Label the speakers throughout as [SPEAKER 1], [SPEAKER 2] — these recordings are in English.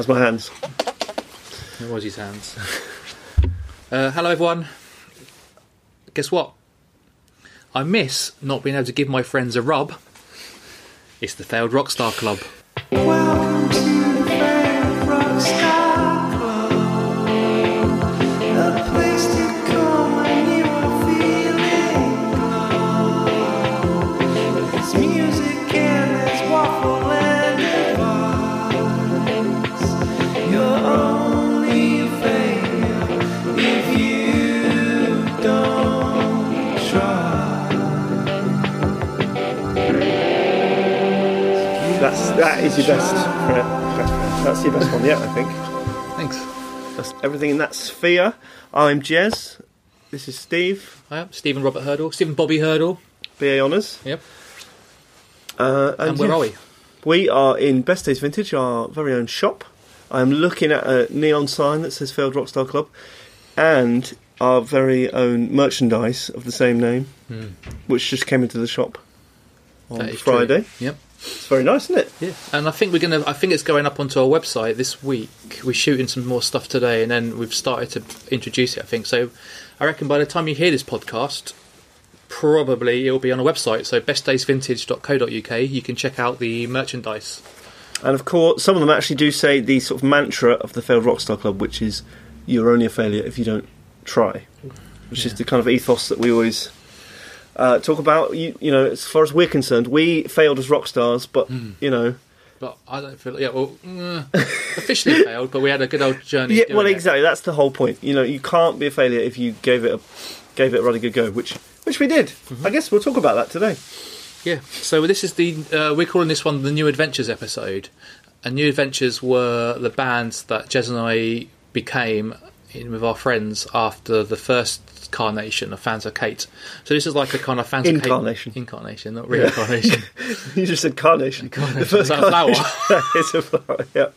[SPEAKER 1] That's my hands.
[SPEAKER 2] It was his hands. Uh, hello, everyone. Guess what? I miss not being able to give my friends a rub. It's the Failed Rockstar Club.
[SPEAKER 3] Welcome
[SPEAKER 1] that is your best. That's your best one yet, I think.
[SPEAKER 2] Thanks.
[SPEAKER 1] That's everything in that sphere. I'm Jez. This is Steve.
[SPEAKER 2] Hi, I'm Stephen Robert Hurdle. Stephen Bobby Hurdle.
[SPEAKER 1] BA Honours.
[SPEAKER 2] Yep.
[SPEAKER 1] Uh,
[SPEAKER 2] And where
[SPEAKER 1] yeah,
[SPEAKER 2] are we?
[SPEAKER 1] We are in Best Days Vintage, our very own shop. I'm looking at a neon sign that says Failed Rockstar Club and our very own merchandise of the same name, which just came into the shop on
[SPEAKER 2] is true.
[SPEAKER 1] Friday.
[SPEAKER 2] Yep.
[SPEAKER 1] It's very nice, isn't it?
[SPEAKER 2] Yeah. And I think we're gonna. I think it's going up onto our website this week. We're shooting some more stuff today, and then we've started to introduce it. I think so. I reckon by the time you hear this podcast, probably it'll be on a website. So bestdaysvintage.co.uk. You can check out the merchandise.
[SPEAKER 1] And of course, some of them actually do say the sort of mantra of the Failed Rockstar Club, which is "You're only a failure if you don't try," which is the kind of ethos that we always uh, talk about. You, you know, as far as we're concerned, we failed as rock stars, but
[SPEAKER 2] Hmm.
[SPEAKER 1] you know,
[SPEAKER 2] But I don't feel. Yeah. Well, mm, officially failed, but we had a good old journey.
[SPEAKER 1] yeah, well,
[SPEAKER 2] it.
[SPEAKER 1] exactly. That's the whole point. You know, you can't be a failure if you gave it a gave it a really good go, which which we did.
[SPEAKER 2] Mm-hmm.
[SPEAKER 1] I guess we'll talk about that today.
[SPEAKER 2] Yeah. So this is the uh, we're calling this one the New Adventures episode, and New Adventures were the bands that Jez and I became in with our friends after the first carnation of Fans of Kate. So this is like a kind of Fans
[SPEAKER 1] Incarnation.
[SPEAKER 2] of Kate incarnation, not reincarnation.
[SPEAKER 1] you just said carnation. The
[SPEAKER 2] a
[SPEAKER 1] carnation- it's a flower. Yeah.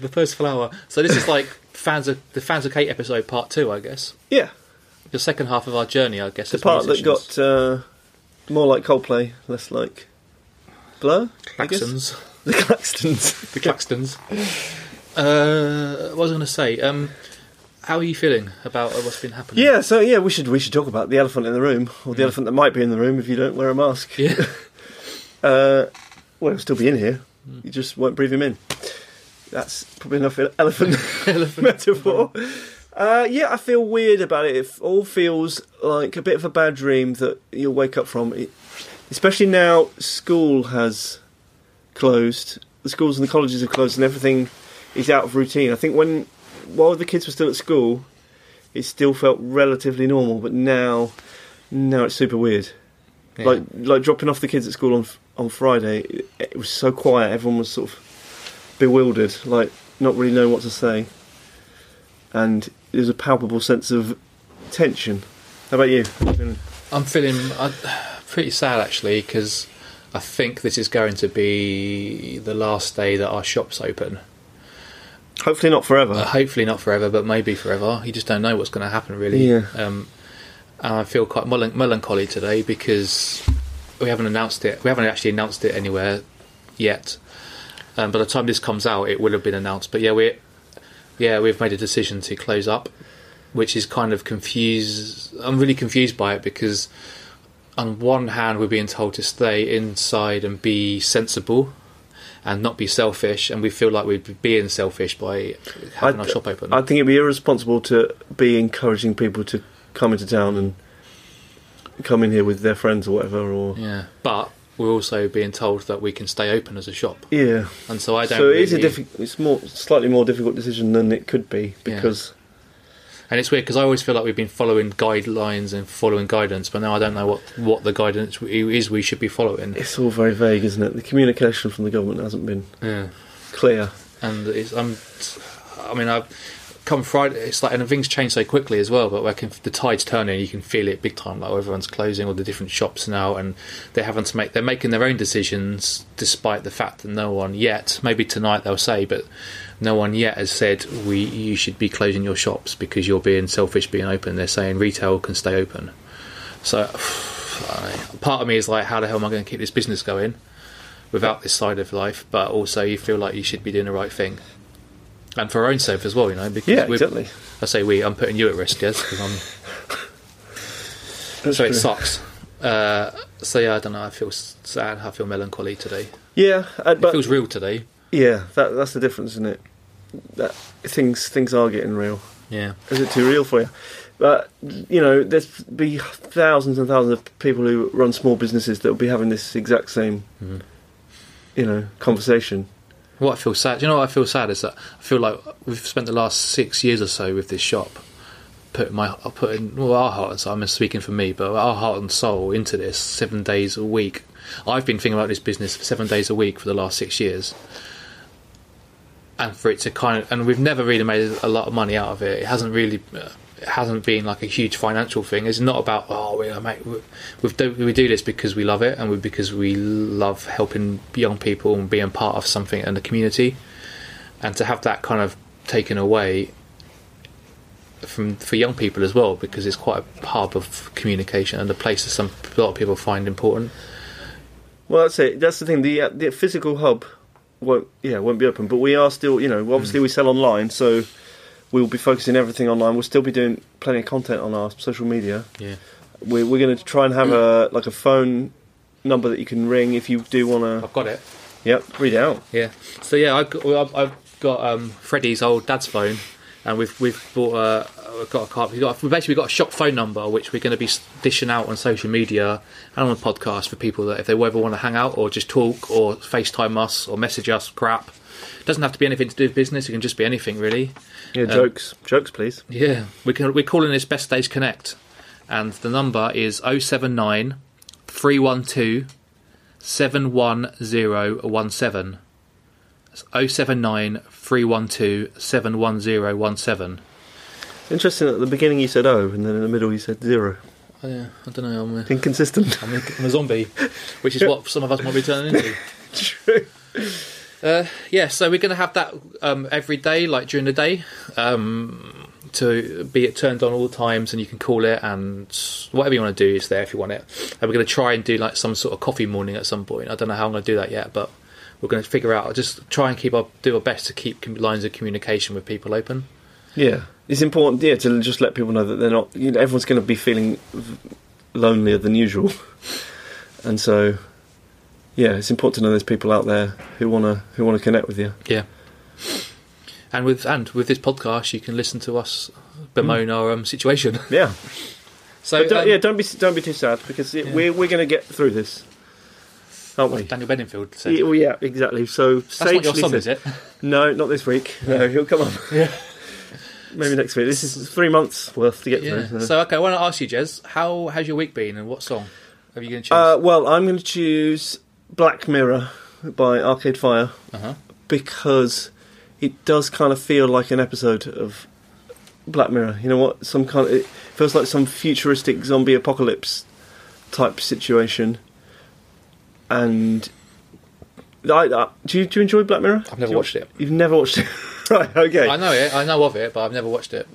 [SPEAKER 2] the first flower. So this is like Fans of the Fans of Kate episode part two, I guess.
[SPEAKER 1] Yeah.
[SPEAKER 2] The second half of our journey, I guess.
[SPEAKER 1] The part that got uh, more like Coldplay, less like Blur.
[SPEAKER 2] Klaxons.
[SPEAKER 1] The Klaxons.
[SPEAKER 2] The Klaxons. Uh, what was I going to say? Um, how are you feeling about uh, what's been happening?
[SPEAKER 1] Yeah, so yeah, we should we should talk about the elephant in the room, or the elephant that might be in the room if you don't wear a mask.
[SPEAKER 2] Yeah.
[SPEAKER 1] Uh, well, he'll still be in here. You just won't breathe him in. That's probably enough elephant metaphor. Uh, yeah, I feel weird about it. It all feels like a bit of a bad dream that you'll wake up from. It, especially now, school has closed. The schools and the colleges have closed, and everything is out of routine. I think when while the kids were still at school, it still felt relatively normal, but now, now it's super weird.
[SPEAKER 2] Yeah.
[SPEAKER 1] Like like dropping off the kids at school on on Friday, it, it was so quiet. Everyone was sort of bewildered, like not really knowing what to say, and there's a palpable sense of tension. How about you?
[SPEAKER 2] I'm feeling uh, pretty sad actually because I think this is going to be the last day that our shop's open.
[SPEAKER 1] Hopefully not forever.
[SPEAKER 2] Uh, hopefully not forever, but maybe forever. You just don't know what's going to happen, really.
[SPEAKER 1] Yeah.
[SPEAKER 2] Um, and I feel quite melan- melancholy today because we haven't announced it. We haven't actually announced it anywhere yet. Um, by the time this comes out, it will have been announced. But yeah, we, yeah, we've made a decision to close up, which is kind of confused. I'm really confused by it because, on one hand, we're being told to stay inside and be sensible. And not be selfish, and we feel like we'd be being selfish by having our shop open.
[SPEAKER 1] I think it'd be irresponsible to be encouraging people to come into town and come in here with their friends or whatever. Or
[SPEAKER 2] Yeah, but we're also being told that we can stay open as a shop,
[SPEAKER 1] yeah,
[SPEAKER 2] and so I don't.
[SPEAKER 1] so it is a
[SPEAKER 2] really-
[SPEAKER 1] diffi- It's more slightly more difficult decision than it could be
[SPEAKER 2] Yeah. And it's weird because I always feel like we've been following guidelines and following guidance, but now I don't know what what the guidance is we should be following.
[SPEAKER 1] it's all very vague, isn't it? The communication from the government hasn't been
[SPEAKER 2] Yeah,
[SPEAKER 1] clear.
[SPEAKER 2] and it's I'm. I mean, I come Friday. It's like and things change so quickly as well. But like the tide's turning, you can feel it big time. Like everyone's closing all the different shops now, and they're having to make they're making their own decisions despite the fact that no one yet. Maybe tonight they'll say, but no one yet has said we you should be closing your shops because you're being selfish being open. They're saying retail can stay open. So part of me is like, how the hell am I going to keep this business going? without this side of life, but also you feel like you should be doing the right thing, and for our own sake as well, you know. Because
[SPEAKER 1] Yeah, exactly.
[SPEAKER 2] I say we. I'm putting you at risk, yes, because I'm. So it sucks. Uh, so yeah, I don't know. I feel sad. I feel melancholy today.
[SPEAKER 1] Yeah, uh,
[SPEAKER 2] It
[SPEAKER 1] but
[SPEAKER 2] feels real today.
[SPEAKER 1] yeah, that, that's the difference, isn't it? That things things are getting real.
[SPEAKER 2] Yeah.
[SPEAKER 1] Is it too real for you? But you know, there's be thousands and thousands of people who run small businesses that will be having this exact same,
[SPEAKER 2] Mhm.
[SPEAKER 1] you know, conversation.
[SPEAKER 2] What I feel sad, you know what I feel sad is that I feel like we've spent the last six years or so with this shop, putting my, putting well, our heart and soul, I'm speaking for me, but our heart and soul into this seven days a week. I've been thinking about this business for seven days a week for the last six years. And for it to kind of, and we've never really made a lot of money out of it. It hasn't really, uh, hasn't been like a huge financial thing. It's not about oh we make we do we do this because we love it and we because we love helping young people and being part of something in the community, and to have that kind of taken away from for young people as well because it's quite a hub of communication and a place that some a lot of people find important.
[SPEAKER 1] Well, that's it. That's the thing. The uh, the physical hub won't yeah won't be open, but we are still you know obviously we sell online, so we'll be focusing everything online. We'll still be doing plenty of content on our social media.
[SPEAKER 2] Yeah.
[SPEAKER 1] We're we're going to try and have a like a phone number that you can ring if you do want to.
[SPEAKER 2] I've got it.
[SPEAKER 1] Yep, read it out.
[SPEAKER 2] Yeah. So yeah, I've got, well, I've got um, Freddie's old dad's phone, and we've we've bought a we've got a card. We've got we've basically got a shop phone number which we're going to be dishing out on social media and on the podcast for people that if they ever want to hang out or just talk or FaceTime us or message us crap. It doesn't have to be anything to do with business. It can just be anything really.
[SPEAKER 1] Yeah,
[SPEAKER 2] Um,
[SPEAKER 1] jokes, jokes, please.
[SPEAKER 2] Yeah, we can, we're calling this Best Days Connect, and the number is 079 312 71017. That's 079 312 71017.
[SPEAKER 1] Interesting. At the beginning you said oh, and then in the middle you said zero.
[SPEAKER 2] Oh, yeah, I don't know, I'm a,
[SPEAKER 1] Inconsistent.
[SPEAKER 2] I'm a, I'm a zombie, which is what some of us might be turning into.
[SPEAKER 1] True.
[SPEAKER 2] Uh, yeah, so we're going to have that um, every day, like during the day, um, to be it turned on all times, and you can call it, and whatever you want to do is there if you want it. And we're going to try and do like some sort of coffee morning at some point. I don't know how I'm going to do that yet, but we're going to figure out. Just try and keep our do our best to keep lines of communication with people open.
[SPEAKER 1] Yeah, it's important. Yeah, to just let people know that they're not. You know, everyone's going to be feeling lonelier than usual, and so yeah, it's important to know there's people out there who want to who want to connect with you.
[SPEAKER 2] Yeah. And with and with this podcast, you can listen to us bemoan our um, situation.
[SPEAKER 1] Yeah,
[SPEAKER 2] So
[SPEAKER 1] don't,
[SPEAKER 2] um,
[SPEAKER 1] yeah, don't be don't be too sad because it,
[SPEAKER 2] Yeah.
[SPEAKER 1] we're we're going to get through this, aren't we?
[SPEAKER 2] Daniel Bedingfield said.
[SPEAKER 1] Yeah, well, yeah, exactly. So
[SPEAKER 2] That's not your
[SPEAKER 1] said-
[SPEAKER 2] is it?
[SPEAKER 1] No, not this week. No, he'll come on.
[SPEAKER 2] Yeah.
[SPEAKER 1] Maybe next week. This is three months worth to get
[SPEAKER 2] Yeah.
[SPEAKER 1] through.
[SPEAKER 2] So okay, I want to ask you, Jez, how has your week been, and what song are you going to choose?
[SPEAKER 1] Uh, well, I'm going to choose Black Mirror by Arcade Fire
[SPEAKER 2] uh-huh.
[SPEAKER 1] because it does kind of feel like an episode of Black Mirror. You know what? Some kind. of, It feels like some futuristic zombie apocalypse type situation. And I, I, do you do you enjoy Black Mirror?
[SPEAKER 2] I've never watched it.
[SPEAKER 1] You've never watched it, right? Okay.
[SPEAKER 2] I know it. I know of it, but I've never watched it.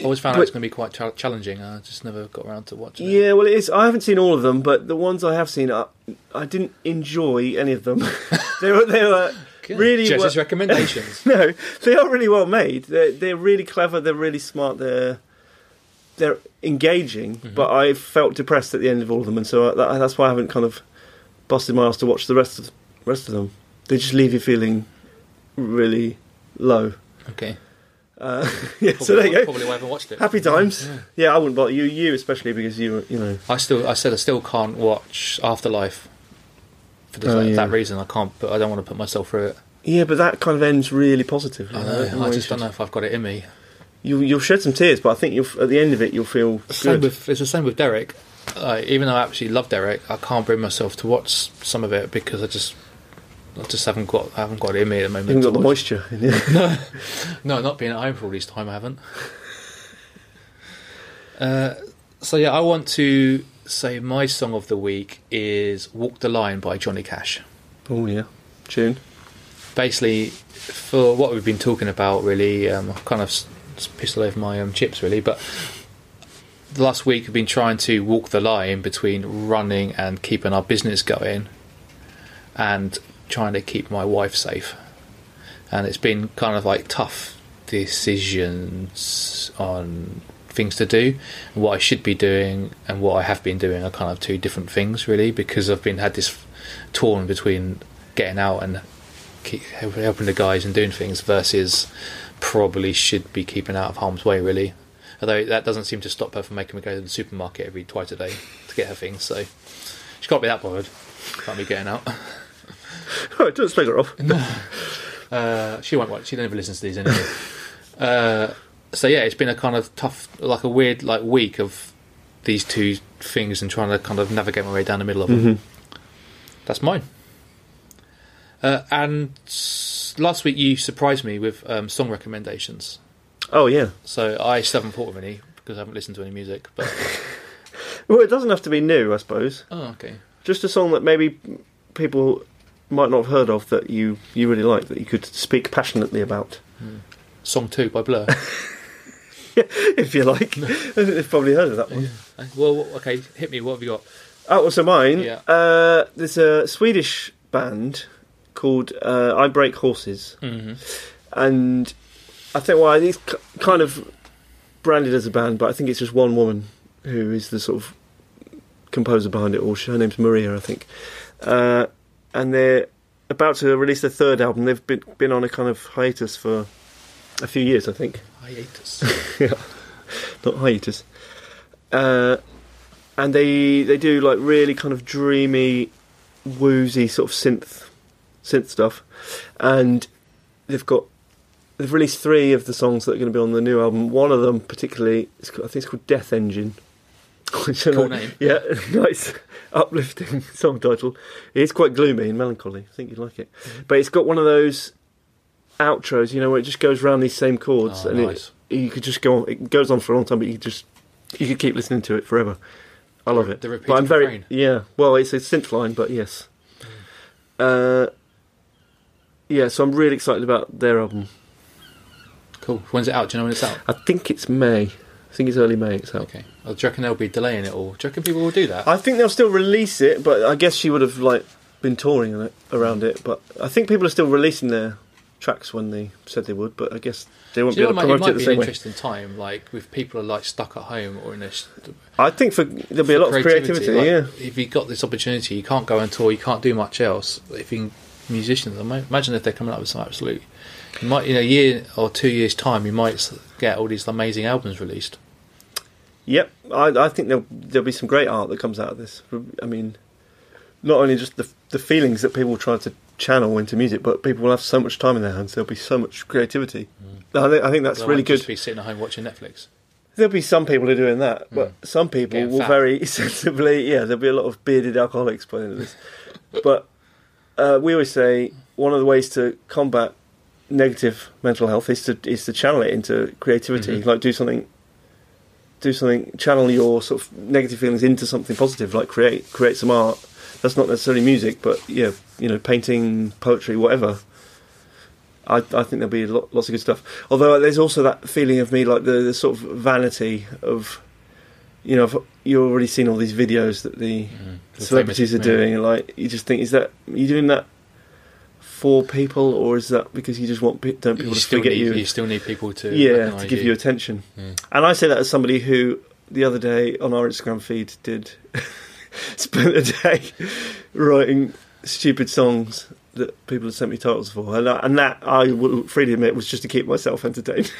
[SPEAKER 2] I always found out
[SPEAKER 1] But-
[SPEAKER 2] it's going to be quite cha- challenging. I just never got around to watching it.
[SPEAKER 1] Yeah, well, it is. I haven't seen all of them, but the ones I have seen, I, I didn't enjoy any of them. they were they were
[SPEAKER 2] Good.
[SPEAKER 1] really
[SPEAKER 2] Jez's
[SPEAKER 1] well-
[SPEAKER 2] recommendations.
[SPEAKER 1] no, they are really well made. They're they're really clever. They're really smart. They're they're engaging.
[SPEAKER 2] Mm-hmm.
[SPEAKER 1] But I felt depressed at the end of all of them, and so that, that's why I haven't kind of busted my ass to watch the rest of rest of them. They just leave you feeling really low.
[SPEAKER 2] okay.
[SPEAKER 1] Uh, yeah,
[SPEAKER 2] Probably,
[SPEAKER 1] so there you go.
[SPEAKER 2] Probably why I haven't watched it.
[SPEAKER 1] Happy times.
[SPEAKER 2] Yeah.
[SPEAKER 1] Yeah, I wouldn't bother you. You especially because you you know.
[SPEAKER 2] I still, I said, I still can't watch Afterlife for the,
[SPEAKER 1] Oh, yeah.
[SPEAKER 2] that reason. I can't. But I don't want to put myself through it.
[SPEAKER 1] Yeah, but that kind of ends really positively.
[SPEAKER 2] I know.
[SPEAKER 1] know?
[SPEAKER 2] I just don't know if I've got it in me.
[SPEAKER 1] You, you'll shed some tears, but I think you'll at the end of it you'll feel
[SPEAKER 2] Same
[SPEAKER 1] good.
[SPEAKER 2] with, it's the same with Derek. Like, even though I absolutely love Derek, I can't bring myself to watch some of it because I just, I just haven't got, I haven't got it in me at the moment.
[SPEAKER 1] you haven't got the moisture. In you.
[SPEAKER 2] No, not being at home for all this time, I haven't. uh, so yeah, I want to say my song of the week is "Walk the Line" by Johnny Cash.
[SPEAKER 1] oh yeah, tune.
[SPEAKER 2] Basically, for what we've been talking about, really, um, I've kind of s- s- pissed all over my um, chips, really. But the last week, we've been trying to walk the line between running and keeping our business going. And trying to keep my wife safe, and it's been kind of like tough decisions on things to do, what I should be doing, and what I have been doing are kind of two different things, really, because I've been had this torn between getting out and keep helping the guys and doing things versus probably should be keeping out of harm's way, really. Although that doesn't seem to stop her from making me go to the supermarket every twice a day to get her things, so she can't be that bothered. Can't be getting out.
[SPEAKER 1] Right, don't take her off.
[SPEAKER 2] Uh, she won't watch. She never listens to these anyway. uh, so yeah, it's been a kind of tough, like a weird, like week of these two things and trying to kind of navigate my way down the middle of them. That's mine. Uh, and last week you surprised me with um, song recommendations.
[SPEAKER 1] Oh yeah.
[SPEAKER 2] So I still haven't thought of any because I haven't listened to any music. But
[SPEAKER 1] Well, it doesn't have to be new, I suppose.
[SPEAKER 2] oh, okay.
[SPEAKER 1] Just a song that maybe people might not have heard of that you you really like that you could speak passionately about,
[SPEAKER 2] Song two by Blur.
[SPEAKER 1] if you like. They've probably heard of that one.
[SPEAKER 2] Uh, well, okay, hit me. What have you got?
[SPEAKER 1] Oh, so mine.
[SPEAKER 2] Yeah.
[SPEAKER 1] Uh, there's a Swedish band called uh, I Break Horses,
[SPEAKER 2] hmm
[SPEAKER 1] and I think well, it's kind of branded as a band, but I think it's just one woman who is the sort of composer behind it all. Her name's Maria, I think, uh, and they're about to release their third album. They've been been on a kind of hiatus for a few years, I think.
[SPEAKER 2] Hiatus.
[SPEAKER 1] yeah, not hiatus. Uh, and they they do like really kind of dreamy, woozy sort of synth synth stuff, and they've got they've released three of the songs that are going to be on the new album. One of them particularly, it's, called- I think it's called Death Engine. Which
[SPEAKER 2] Cool name.
[SPEAKER 1] Yeah, nice, uplifting song title. It's quite gloomy and melancholy. I think you'd like it,
[SPEAKER 2] Mm-hmm.
[SPEAKER 1] but it's got one of those outros, you know, where it just goes around these same chords,
[SPEAKER 2] Oh,
[SPEAKER 1] and
[SPEAKER 2] nice.
[SPEAKER 1] it, you could just go on. It goes on for a long time, but you could just you could keep listening to it forever. I love it.
[SPEAKER 2] The
[SPEAKER 1] but I'm very
[SPEAKER 2] refrain.
[SPEAKER 1] yeah. Well, it's a synth line, but yes. Uh, yeah, so I'm really excited about their album.
[SPEAKER 2] Cool. When's it out? Do you know when it's out?
[SPEAKER 1] I think it's May. I think it's early May. It's out.
[SPEAKER 2] Okay. Well, do you reckon they'll be delaying it all? Do you reckon people will do that?
[SPEAKER 1] I think they'll still release it, but I guess she would have like been touring on it, around it. But I think people are still releasing their tracks when they said they would. But I guess they won't
[SPEAKER 2] Do you
[SPEAKER 1] be
[SPEAKER 2] know,
[SPEAKER 1] able
[SPEAKER 2] it
[SPEAKER 1] to
[SPEAKER 2] might,
[SPEAKER 1] promote
[SPEAKER 2] it
[SPEAKER 1] it
[SPEAKER 2] might
[SPEAKER 1] the
[SPEAKER 2] be an
[SPEAKER 1] same way.
[SPEAKER 2] interesting time, like with people are like stuck at home or in a sh-
[SPEAKER 1] I think for there'll be a lot of creativity.
[SPEAKER 2] like,
[SPEAKER 1] yeah.
[SPEAKER 2] If you've got this opportunity, you can't go on tour, you can't do much else. If you musicians, I might- imagine if they're coming up with some absolute, you might in a year or two years' time, you might get all these amazing albums released.
[SPEAKER 1] Yep, I, I think there'll there'll be some great art that comes out of this. I mean, not only just the the feelings that people try to channel into music, but people will have so much time in their hands. There'll be so much creativity. I think I think that's
[SPEAKER 2] They
[SPEAKER 1] really good.
[SPEAKER 2] Just be sitting at home watching Netflix.
[SPEAKER 1] There'll be some people who are doing that, but some people
[SPEAKER 2] Getting
[SPEAKER 1] will
[SPEAKER 2] fat.
[SPEAKER 1] very sensibly. Yeah, there'll be a lot of bearded alcoholics by the end of this. but uh, we always say one of the ways to combat negative mental health is to is to channel it into creativity.
[SPEAKER 2] Mhm.
[SPEAKER 1] Like do something, do something, channel your sort of negative feelings into something positive. Like create create some art. That's not necessarily music, but yeah, you know, painting, poetry, whatever. I, I think there'll be lo- lots of good stuff. Although there's also that feeling of me, like the, the sort of vanity of, you know, you've already seen all these videos that the
[SPEAKER 2] The
[SPEAKER 1] celebrities are
[SPEAKER 2] famous- yeah.
[SPEAKER 1] doing, and like you just think, is that are you doing that for people, or is that because you just want don't people
[SPEAKER 2] You
[SPEAKER 1] to
[SPEAKER 2] still,
[SPEAKER 1] forget
[SPEAKER 2] need,
[SPEAKER 1] you?
[SPEAKER 2] you still need people to
[SPEAKER 1] yeah, to give you. attention.
[SPEAKER 2] Yeah.
[SPEAKER 1] And I say that as somebody who the other day on our Instagram feed did spent a day writing stupid songs that people had sent me titles for, and that, and that I will freely admit was just to keep myself entertained.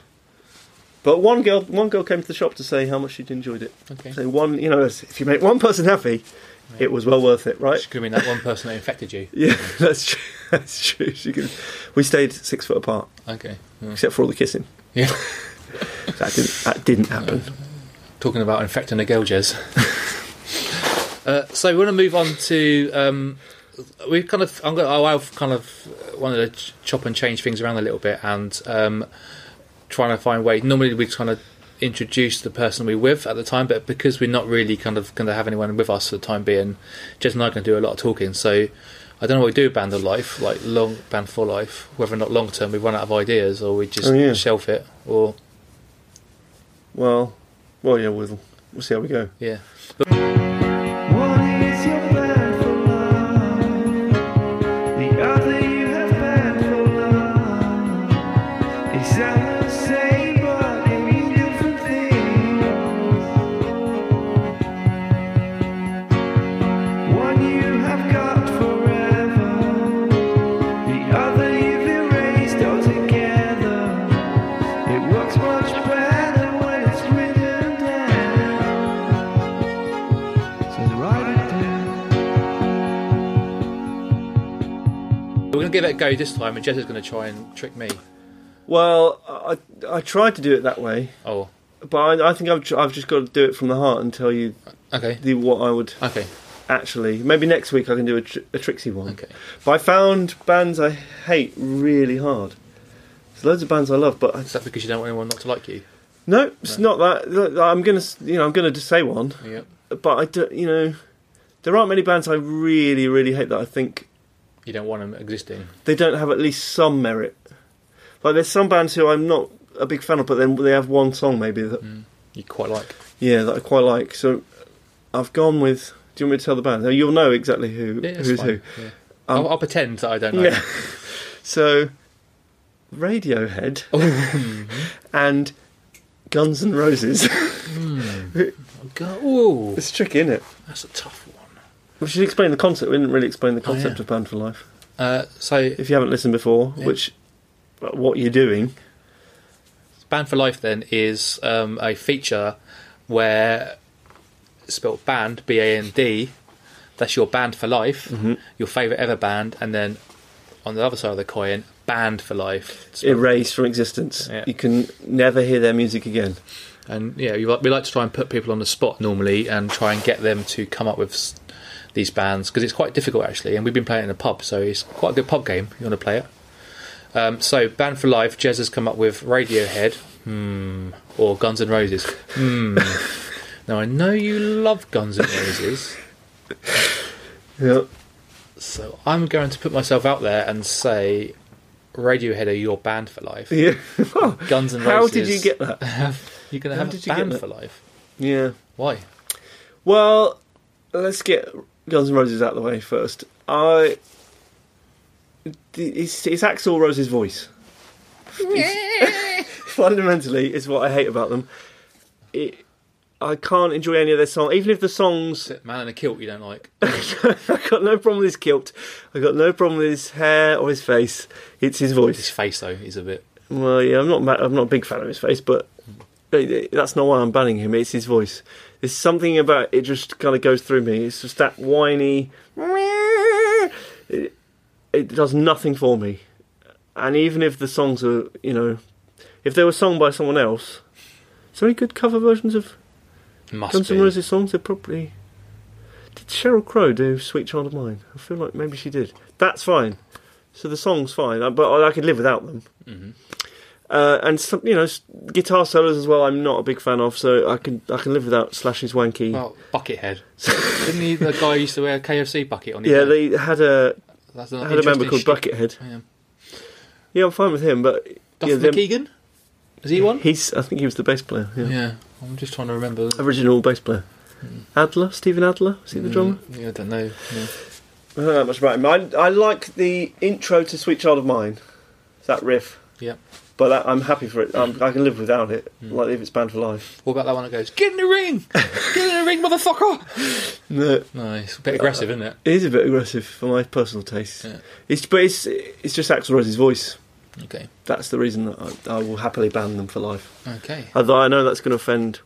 [SPEAKER 1] but one girl, one girl came to the shop to say how much she'd enjoyed it.
[SPEAKER 2] Okay.
[SPEAKER 1] So one, you know, if you make one person happy, it was well worth it, right?
[SPEAKER 2] Which could mean that one person that infected you.
[SPEAKER 1] Yeah, that's true. That's true. She could, we stayed six foot apart,
[SPEAKER 2] Okay. Yeah.
[SPEAKER 1] except for all the kissing.
[SPEAKER 2] Yeah.
[SPEAKER 1] That didn't. That didn't happen.
[SPEAKER 2] Talking about infecting the girl, Jez. uh, so we want to move on to. Um, we kind of. I'm gonna, oh, I've kind of wanted to chop and change things around a little bit and um, trying to find ways. Normally we kind of introduce the person we're with at the time, but because we're not really kind of going to have anyone with us for the time being, Jess and I are going to do a lot of talking. So I don't know what we do with Band of Life, like long Band for Life, whether or not long term we run out of ideas or we just
[SPEAKER 1] Oh, yeah.
[SPEAKER 2] shelf it or
[SPEAKER 1] Well, well, yeah, we'll we'll see how we go.
[SPEAKER 2] yeah. It go this time, and Jess is going to try and trick me.
[SPEAKER 1] Well, I I tried to do it that way,
[SPEAKER 2] Oh,
[SPEAKER 1] but I, I think I've tr- I've just got to do it from the heart and tell you uh,
[SPEAKER 2] okay.
[SPEAKER 1] the what I would
[SPEAKER 2] Okay,
[SPEAKER 1] actually. Maybe next week I can do a, tr- a Trixie one.
[SPEAKER 2] okay.
[SPEAKER 1] But I found bands I hate really hard. There's loads of bands I love, but I,
[SPEAKER 2] Is that because you don't want anyone not to like you?
[SPEAKER 1] no, it's not that. Look, I'm gonna, s- you know, I'm gonna just say one.
[SPEAKER 2] Yep.
[SPEAKER 1] But I, don't you know, there aren't many bands I really, really hate that I think
[SPEAKER 2] You don't want them existing.
[SPEAKER 1] they don't have at least some merit. Like there's some bands who I'm not a big fan of, but then they have one song maybe that
[SPEAKER 2] Mm. You quite like.
[SPEAKER 1] yeah that I quite like. So I've gone with. Do you want me to tell the band? Now, You'll know exactly who
[SPEAKER 2] Yeah,
[SPEAKER 1] who's
[SPEAKER 2] fine.
[SPEAKER 1] who.
[SPEAKER 2] Yeah.
[SPEAKER 1] Um,
[SPEAKER 2] I'll, I'll pretend that I don't know.
[SPEAKER 1] Yeah. so Radiohead and Guns and Roses.
[SPEAKER 2] Go- Ooh,
[SPEAKER 1] it's tricky, isn't it?
[SPEAKER 2] that's a tough one.
[SPEAKER 1] We should explain the concept. We didn't really explain the
[SPEAKER 2] Oh,
[SPEAKER 1] concept of Band for Life.
[SPEAKER 2] Uh, so,
[SPEAKER 1] If you haven't listened before,
[SPEAKER 2] Yeah.
[SPEAKER 1] which what you're doing,
[SPEAKER 2] Band for Life then is um, a feature where it's spelled band B A N D. That's your band for life,
[SPEAKER 1] Mm-hmm.
[SPEAKER 2] your favourite ever band, and then on the other side of the coin, band for life. It's spelled-
[SPEAKER 1] erased from existence.
[SPEAKER 2] Yeah.
[SPEAKER 1] You can never hear their music again.
[SPEAKER 2] And yeah, we like, we like to try and put people on the spot normally and try and get them to come up with s- these bands because it's quite difficult actually. And we've been playing in a pub, so it's quite a good pub game. You want to play it? Um, so, Band for Life, Jez has come up with Radiohead, hmm, or Guns N' Roses. Hmm. now I know you love Guns N' Roses,
[SPEAKER 1] Yeah.
[SPEAKER 2] so I'm going to put myself out there and say Radiohead are your band for life.
[SPEAKER 1] Yeah.
[SPEAKER 2] Guns N' Roses.
[SPEAKER 1] How did you get that?
[SPEAKER 2] You're going to have a band for life.
[SPEAKER 1] Yeah.
[SPEAKER 2] Why?
[SPEAKER 1] Well, let's get Guns N' Roses out of the way first. I. It's, it's Axl Rose's voice. Fundamentally, is what I hate about them. It, I can't enjoy any of their songs, even if the songs.
[SPEAKER 2] Man in a kilt you don't like.
[SPEAKER 1] I got no problem with his kilt. I got no problem with his hair or his face. It's his voice.
[SPEAKER 2] His face though is a bit.
[SPEAKER 1] Well, yeah, I'm not. ma- I'm not a big fan of his face, but that's not why I'm banning him. It's his voice. There's something about it just kind of goes through me. It's just that whiny. It, it does nothing for me. And even if the songs are, you know, if they were sung by someone else, is there any good cover versions of
[SPEAKER 2] Must
[SPEAKER 1] Guns. N' Roses songs? They're probably. Did Sheryl Crow do "Sweet Child of Mine"? I feel like maybe she did. That's fine. So the song's fine, uh, but I I could live without them.
[SPEAKER 2] Mhm.
[SPEAKER 1] Uh, and some, you know, guitar solos as well. I'm not a big fan of, so I can I can live without Slash's wanky.
[SPEAKER 2] Well, Buckethead. Didn't he? The guy used to wear a KFC bucket on his
[SPEAKER 1] yeah,
[SPEAKER 2] head?
[SPEAKER 1] they had a
[SPEAKER 2] That's
[SPEAKER 1] had a member called. Buckethead.
[SPEAKER 2] Yeah.
[SPEAKER 1] Yeah, I'm fine with him, but
[SPEAKER 2] Duff
[SPEAKER 1] yeah,
[SPEAKER 2] McKeegan? Is he one?
[SPEAKER 1] he's I think he was the bass player. Yeah.
[SPEAKER 2] Yeah. I'm just trying to remember.
[SPEAKER 1] Original bass player. Adler, Stephen Adler, is he the drummer?
[SPEAKER 2] Mm, Yeah, I don't know. Yeah.
[SPEAKER 1] I don't know that much about him. I, I like the intro to Sweet Child of Mine. That riff.
[SPEAKER 2] Yeah.
[SPEAKER 1] But that, I'm happy for it. I'm, I can live without it.
[SPEAKER 2] Mm.
[SPEAKER 1] Like if it's banned for life.
[SPEAKER 2] What about that one that goes, Get in the ring! Get in the ring, motherfucker!
[SPEAKER 1] No,
[SPEAKER 2] No, a bit aggressive, isn't it?
[SPEAKER 1] it is a bit aggressive for my personal taste.
[SPEAKER 2] Yeah.
[SPEAKER 1] It's but it's it's just Axl Rose's voice.
[SPEAKER 2] Okay.
[SPEAKER 1] That's the reason that I, I will happily ban them for life.
[SPEAKER 2] Okay.
[SPEAKER 1] Although I know that's going to offend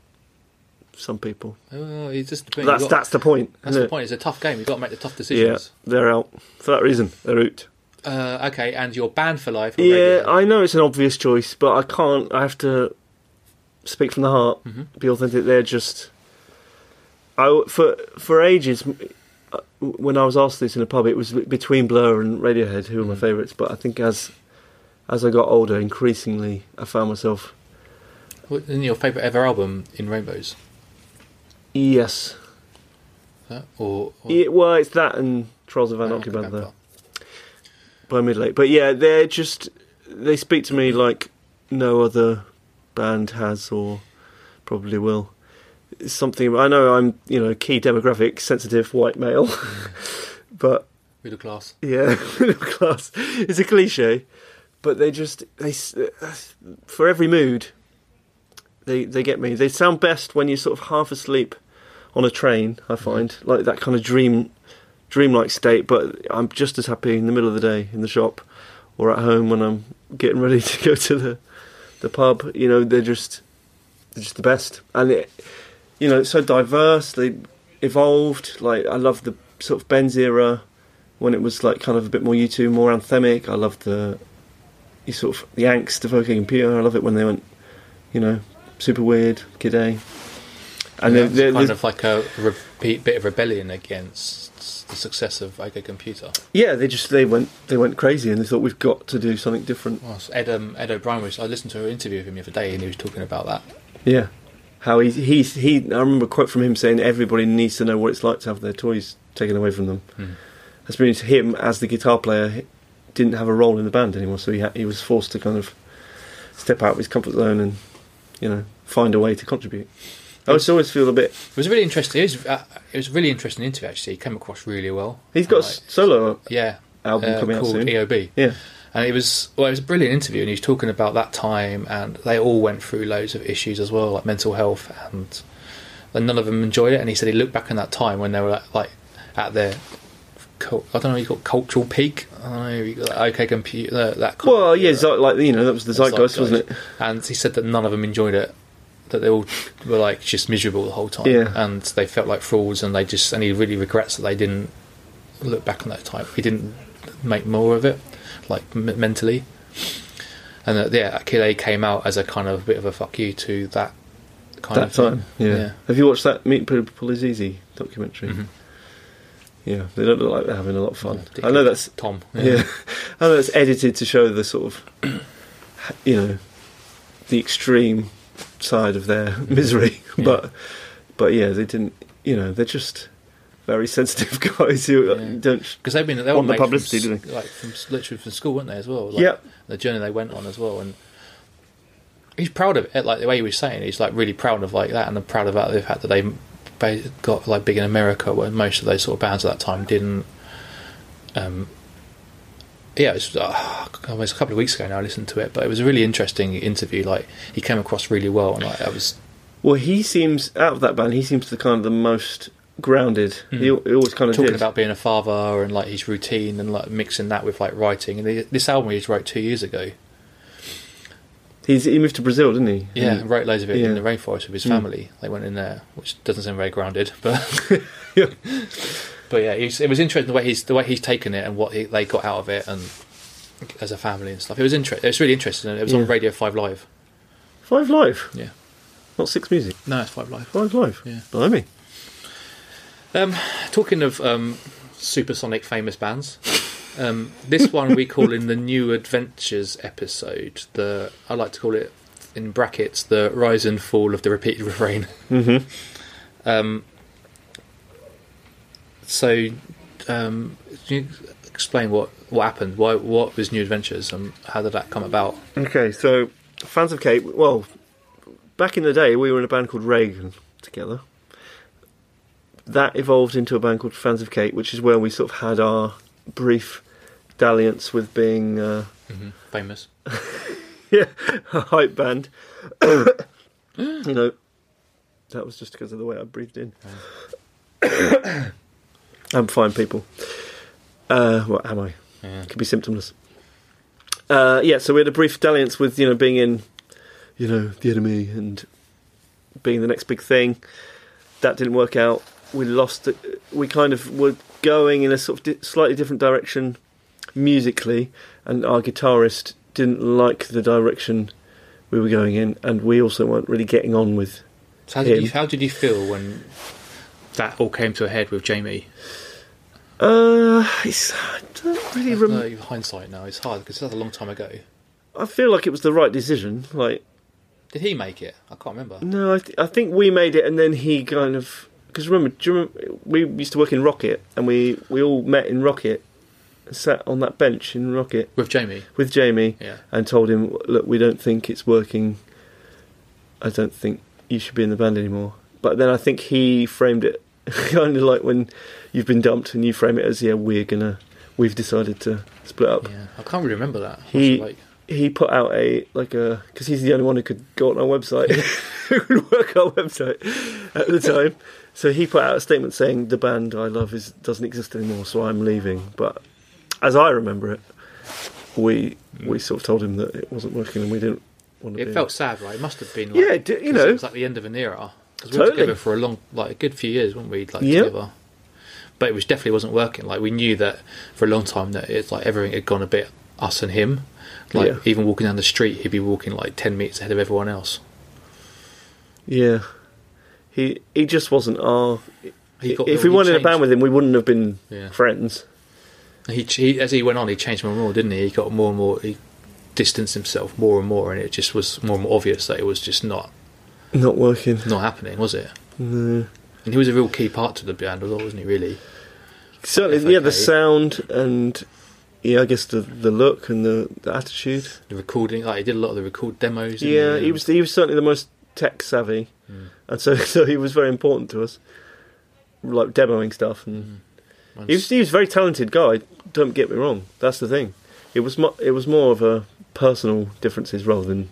[SPEAKER 1] some people.
[SPEAKER 2] Oh, just
[SPEAKER 1] that's that's the point.
[SPEAKER 2] That's the
[SPEAKER 1] it?
[SPEAKER 2] point. It's a tough game. You've got to make the tough decisions.
[SPEAKER 1] Yeah,
[SPEAKER 2] decisions.
[SPEAKER 1] they're out for that reason. They're out.
[SPEAKER 2] Uh, okay, and you're banned for life.
[SPEAKER 1] Yeah, I know it's an obvious choice, but I can't. I have to speak from the heart,
[SPEAKER 2] Mhm.
[SPEAKER 1] be authentic. They're just. I for for ages uh, when I was asked this in a pub, it was between Blur and Radiohead, who were my
[SPEAKER 2] Mm.
[SPEAKER 1] favourites. But I think as as I got older, increasingly, I found myself
[SPEAKER 2] What- Isn't your favourite ever album in Rainbows?
[SPEAKER 1] yes,
[SPEAKER 2] That? Or, or
[SPEAKER 1] yeah, well, it's that and Trials of Anarchy Band there
[SPEAKER 2] Vampire.
[SPEAKER 1] By Midlake. But yeah, they're just they speak to me like no other band has or probably will. It's something I know I'm you know a key demographic sensitive white male, mm. but
[SPEAKER 2] Middle class.
[SPEAKER 1] yeah, middle class. It's a cliche, but they just they for every mood. They they get me. They sound best when you're sort of half asleep on a train. I mm. find like that kind of dream dreamlike state. But I'm just as happy in the middle of the day in the shop or at home when I'm getting ready to go to the the pub. You know, they're just they're just the best, and it, you know, it's so diverse. They evolved. Like I love the sort of Bends era when it was like kind of a bit more U2, more anthemic. I love the you sort of the angst of OK Computer. I love it when they went, you know, super weird, Kid A. And
[SPEAKER 2] Yeah,
[SPEAKER 1] there-
[SPEAKER 2] it's
[SPEAKER 1] there-
[SPEAKER 2] kind of like a repeat bit of rebellion against the success of OK Computer.
[SPEAKER 1] yeah, they just they went they went crazy and they thought we've got to do something different.
[SPEAKER 2] Well, so Ed, um, Ed O'Brien was. I listened to an interview with him the other day, and he was talking about that.
[SPEAKER 1] Yeah, how he he he. I remember a quote from him saying everybody needs to know what it's like to have their toys taken away from them.
[SPEAKER 2] Hmm.
[SPEAKER 1] That's means him as the guitar player didn't have a role in the band anymore, so he ha- he was forced to kind of step out of his comfort zone and you know find a way to contribute. I always always feel a bit.
[SPEAKER 2] It was really interesting. It was, uh, it was a really interesting interview. Actually, he came across really well.
[SPEAKER 1] He's got a
[SPEAKER 2] Like,
[SPEAKER 1] s- solo
[SPEAKER 2] yeah
[SPEAKER 1] album
[SPEAKER 2] uh,
[SPEAKER 1] coming out
[SPEAKER 2] called
[SPEAKER 1] soon.
[SPEAKER 2] EOB.
[SPEAKER 1] Yeah,
[SPEAKER 2] And it was well, it was a brilliant interview, and he was talking about that time, and they all went through loads of issues as well, like mental health, and and none of them enjoyed it. And he said he looked back on that time when they were like, like at their, I don't know, you got cultural peak. I don't know, you got that okay, computer that.
[SPEAKER 1] well, yeah, like you know that was the zeitgeist, wasn't it?
[SPEAKER 2] And he said that none of them enjoyed it. That they all were like just miserable the whole time,
[SPEAKER 1] Yeah.
[SPEAKER 2] and they felt like frauds, and they just and he really regrets that they didn't look back on that time. He didn't make more of it, like m- mentally. And that, yeah, Akile came out as a kind of bit of a fuck you to that kind
[SPEAKER 1] That
[SPEAKER 2] of thing.
[SPEAKER 1] time, yeah.
[SPEAKER 2] Yeah.
[SPEAKER 1] Have you watched that Meet People is Easy documentary?
[SPEAKER 2] Mhm.
[SPEAKER 1] Yeah, they don't look like they're having a lot of fun.
[SPEAKER 2] Yeah,
[SPEAKER 1] I know that's
[SPEAKER 2] Tom.
[SPEAKER 1] Yeah, I know it's edited to show the sort of, you know, the extreme side of their misery,
[SPEAKER 2] Yeah.
[SPEAKER 1] but but yeah, they didn't. You know, they're just very sensitive guys who uh,
[SPEAKER 2] Yeah.
[SPEAKER 1] don't.
[SPEAKER 2] because they've been they were
[SPEAKER 1] Want the
[SPEAKER 2] mates from
[SPEAKER 1] publicity, do they?
[SPEAKER 2] Like from literally from school, weren't they as well? Like,
[SPEAKER 1] Yeah.
[SPEAKER 2] the journey they went on as well, and he's proud of it. Like the way he was saying, he's like really proud of like that, and proud about the fact that they got like big in America, where most of those sort of bands at that time didn't. Um, yeah, it was uh, almost a couple of weeks ago now. I listened to it, but it was a really interesting interview. Like he came across really well, and like I was
[SPEAKER 1] Well, he seems out of that band. He seems the kind of the most grounded. He, he always kind of
[SPEAKER 2] Hmm. talking
[SPEAKER 1] did.
[SPEAKER 2] about being a father and like his routine and like mixing that with like writing. And he, this album he just wrote two years ago.
[SPEAKER 1] He's he moved to Brazil, didn't he?
[SPEAKER 2] Yeah,
[SPEAKER 1] And-
[SPEAKER 2] wrote loads of it
[SPEAKER 1] yeah.
[SPEAKER 2] in the rainforest with his
[SPEAKER 1] Mm.
[SPEAKER 2] family. They went in there, which doesn't sound very grounded, but
[SPEAKER 1] Yeah.
[SPEAKER 2] but yeah, it was interesting the way he's the way he's taken it and what he, they got out of it, and as a family and stuff. It was interesting. It was really interesting. It was on Radio Five Live.
[SPEAKER 1] Five Live,
[SPEAKER 2] Yeah,
[SPEAKER 1] not Six Music.
[SPEAKER 2] no, it's Five Live.
[SPEAKER 1] Five Live.
[SPEAKER 2] Yeah.
[SPEAKER 1] Blimey.
[SPEAKER 2] Um, talking of um, supersonic famous bands, um, this one we call in the New Adventures episode. The I like to call it in brackets the rise and fall of the repeated refrain.
[SPEAKER 1] Mm-hmm.
[SPEAKER 2] Um, so, um, can you explain what, what happened? Why what was New Adventures and how did that come about?
[SPEAKER 1] Okay, so fans of Kate. Well, back in the day, we were in a band called Reagan together. That evolved into a band called Fans of Kate, which is where we sort of had our brief dalliance with being uh,
[SPEAKER 2] Famous.
[SPEAKER 1] yeah a hype band. you know, that was just because of the way I breathed in. I'm fine, people. Uh, what am I?
[SPEAKER 2] Yeah.
[SPEAKER 1] could be symptomless. Uh, yeah, so we had a brief dalliance with you know being in, you know, the enemy and being the next big thing. That didn't work out. We lost. it. We kind of were going in a sort of di- slightly different direction musically, and our guitarist didn't like the direction we were going in, and we also weren't really getting on with.
[SPEAKER 2] So how did, you, how did you feel when that all came to a head with Jamie?
[SPEAKER 1] Uh, it's, I don't really
[SPEAKER 2] No,
[SPEAKER 1] remember.
[SPEAKER 2] hindsight now it's hard because that's a long time ago.
[SPEAKER 1] I feel like it was the right decision. Like
[SPEAKER 2] Did he make it? I can't remember.
[SPEAKER 1] No, I, th- I think we made it, and then he kind of because remember, remember, we used to work in Rocket, and we we all met in Rocket, sat on that bench in Rocket
[SPEAKER 2] With Jamie?
[SPEAKER 1] with Jamie,
[SPEAKER 2] Yeah.
[SPEAKER 1] and told him, look, we don't think it's working. I don't think you should be in the band anymore. But then I think he framed it kind of like when you've been dumped, and you frame it as, yeah, we're gonna, we've decided to split up.
[SPEAKER 2] Yeah. I can't really remember that. What's
[SPEAKER 1] He-
[SPEAKER 2] like?
[SPEAKER 1] he put out a like a because he's the only one who could go on our website who could work our website at the time so he put out a statement saying the band i love is doesn't exist anymore so i'm leaving but as i remember it we we sort of told him that it wasn't working and we didn't want to
[SPEAKER 2] It felt sad, right? It must have been. Like,
[SPEAKER 1] Yeah, it did- you know.
[SPEAKER 2] it was like the end of an era because we were
[SPEAKER 1] Totally.
[SPEAKER 2] together for a long, like a good few years, weren't we? Like
[SPEAKER 1] Yep.
[SPEAKER 2] together. but it was definitely wasn't working. Like we knew that for a long time that it's like everything had gone a bit us and him. Like
[SPEAKER 1] Yeah.
[SPEAKER 2] even walking down the street, he'd be walking like ten meters ahead of everyone else.
[SPEAKER 1] Yeah, he he just wasn't our.
[SPEAKER 2] He got-
[SPEAKER 1] if we weren't in a band with him, we wouldn't have been
[SPEAKER 2] Yeah.
[SPEAKER 1] friends.
[SPEAKER 2] He, he as he went on, he changed more and more, didn't he? He got more and more. He distanced himself more and more, and it just was more and more obvious that it was just not
[SPEAKER 1] Not working.
[SPEAKER 2] not happening, was it?
[SPEAKER 1] No.
[SPEAKER 2] And he was a real key part to the band, well, wasn't he? Really?
[SPEAKER 1] Certainly, yeah, the sound and yeah, I guess the the look and the, the attitude.
[SPEAKER 2] The recording, like he did a lot of the record demos.
[SPEAKER 1] Yeah, he was he was certainly the most tech savvy,
[SPEAKER 2] Mm.
[SPEAKER 1] and so so he was very important to us, like demoing stuff. And
[SPEAKER 2] And
[SPEAKER 1] he was he was a very talented guy. Don't get me wrong. That's the thing. It was mo- it was more of a personal differences rather than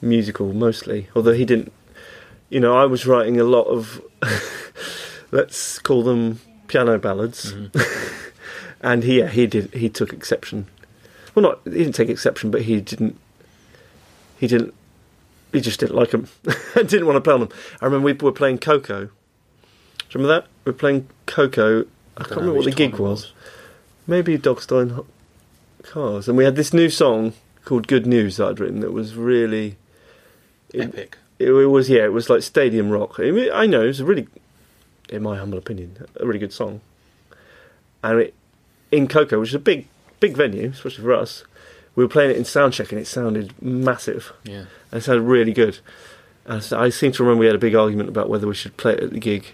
[SPEAKER 1] musical mostly. Although he didn't, you know, I was writing a lot of let's call them piano ballads,
[SPEAKER 2] Mhm.
[SPEAKER 1] and he yeah, he did he took exception. Well, not he didn't take exception, but he didn't. He didn't. He just didn't like them. and didn't want to play on them. I remember we were playing Coco. Do you remember that? We were playing Coco. I
[SPEAKER 2] don't
[SPEAKER 1] can't remember what the gig
[SPEAKER 2] it
[SPEAKER 1] was. Maybe Dogstein Cars. And we had this new song called Good News that I'd written that was really. It,
[SPEAKER 2] Epic.
[SPEAKER 1] it, it was, yeah, it was like stadium rock. I, mean, I know, it was a really, in my humble opinion, a really good song. And it, in Coco, which is a big, big venue, especially for us, we were playing it in soundcheck and it sounded massive.
[SPEAKER 2] Yeah.
[SPEAKER 1] And it sounded really good. And so I seem to remember we had a big argument about whether we should play it at the gig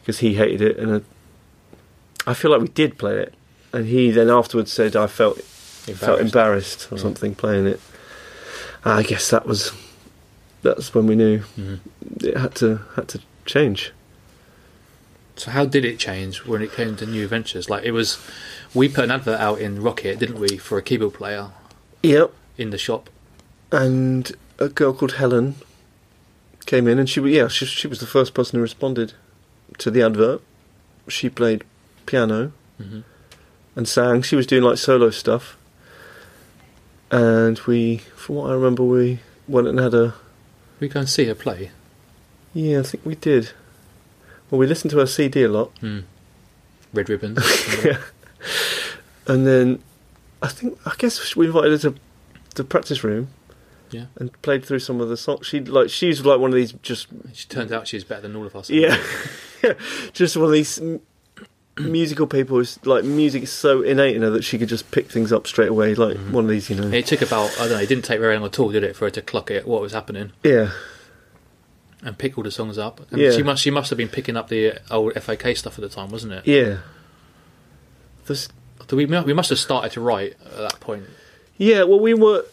[SPEAKER 1] because he hated it, and uh, I feel like we did play it. And he then afterwards said I felt felt embarrassed or
[SPEAKER 2] Yeah.
[SPEAKER 1] something playing it. I guess that was that's when we knew
[SPEAKER 2] Mhm.
[SPEAKER 1] it had to had to change.
[SPEAKER 2] So how did it change when it came to New Adventures? Like it was, we put an advert out in Rocket, didn't we, for a keyboard player
[SPEAKER 1] Yep.
[SPEAKER 2] in the shop.
[SPEAKER 1] And a girl called Helen came in, and she was yeah she, she was the first person who responded to the advert. She played piano
[SPEAKER 2] hmm
[SPEAKER 1] and sang. She was doing like solo stuff. And we, from what I remember, we went and had a
[SPEAKER 2] We go and see her play.
[SPEAKER 1] yeah, I think we did. Well, we listened to her CD a lot,
[SPEAKER 2] Mm. Red ribbons.
[SPEAKER 1] yeah. And then I think I guess we invited her to the practice room.
[SPEAKER 2] Yeah.
[SPEAKER 1] And played through some of the songs. She like she's like one of these just
[SPEAKER 2] She turns out she's better than all of us.
[SPEAKER 1] yeah, just one of these musical people who's like music is so innate in her that she could just pick things up straight away. Like
[SPEAKER 2] Mhm.
[SPEAKER 1] one of these, you know.
[SPEAKER 2] It took about I don't know. It didn't take very long at all, did it, for her to clock it what was happening
[SPEAKER 1] yeah,
[SPEAKER 2] and pick all the songs up. And
[SPEAKER 1] Yeah.
[SPEAKER 2] She must. She must have been picking up the old FAK stuff at the time, wasn't it?
[SPEAKER 1] yeah. There's,
[SPEAKER 2] So we we must have started to write at that point.
[SPEAKER 1] yeah, well, we were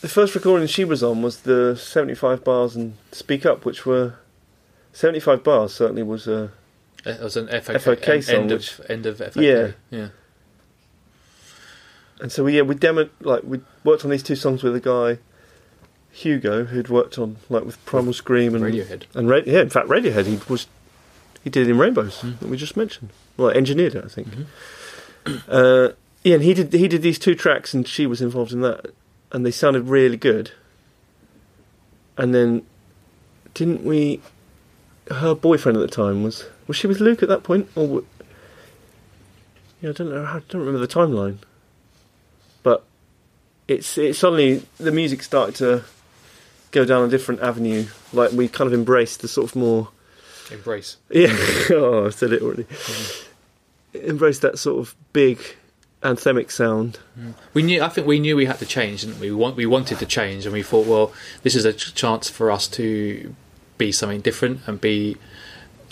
[SPEAKER 1] the first recording she was on was the seventy-five bars and Speak Up, which were seventy-five bars. Certainly was a
[SPEAKER 2] It was an FAK,
[SPEAKER 1] FAK
[SPEAKER 2] end,
[SPEAKER 1] song,
[SPEAKER 2] end
[SPEAKER 1] which-
[SPEAKER 2] of end of FAK.
[SPEAKER 1] Yeah.
[SPEAKER 2] yeah.
[SPEAKER 1] And so we yeah we demoed like we worked on these two songs with a guy, Hugo, who'd worked on like with Primal Scream and
[SPEAKER 2] Radiohead.
[SPEAKER 1] and Ra- yeah in fact Radiohead he was he did it in Rainbows
[SPEAKER 2] Mm.
[SPEAKER 1] that we just mentioned well engineered it I think
[SPEAKER 2] Mhm.
[SPEAKER 1] uh, yeah and he did he did these two tracks and she was involved in that and they sounded really good and then didn't we her boyfriend at the time was was she with Luke at that point or yeah I don't know I don't remember the timeline but it's it suddenly the music started to go down a different avenue. Like we kind of embraced the sort of more
[SPEAKER 2] Embrace.
[SPEAKER 1] yeah. oh, I said it already. Mm. Embrace that sort of big anthemic sound. Mm.
[SPEAKER 2] We knew. I think we knew we had to change, didn't we? We want. We wanted to change, and we thought, well, this is a ch- chance for us to be something different and be.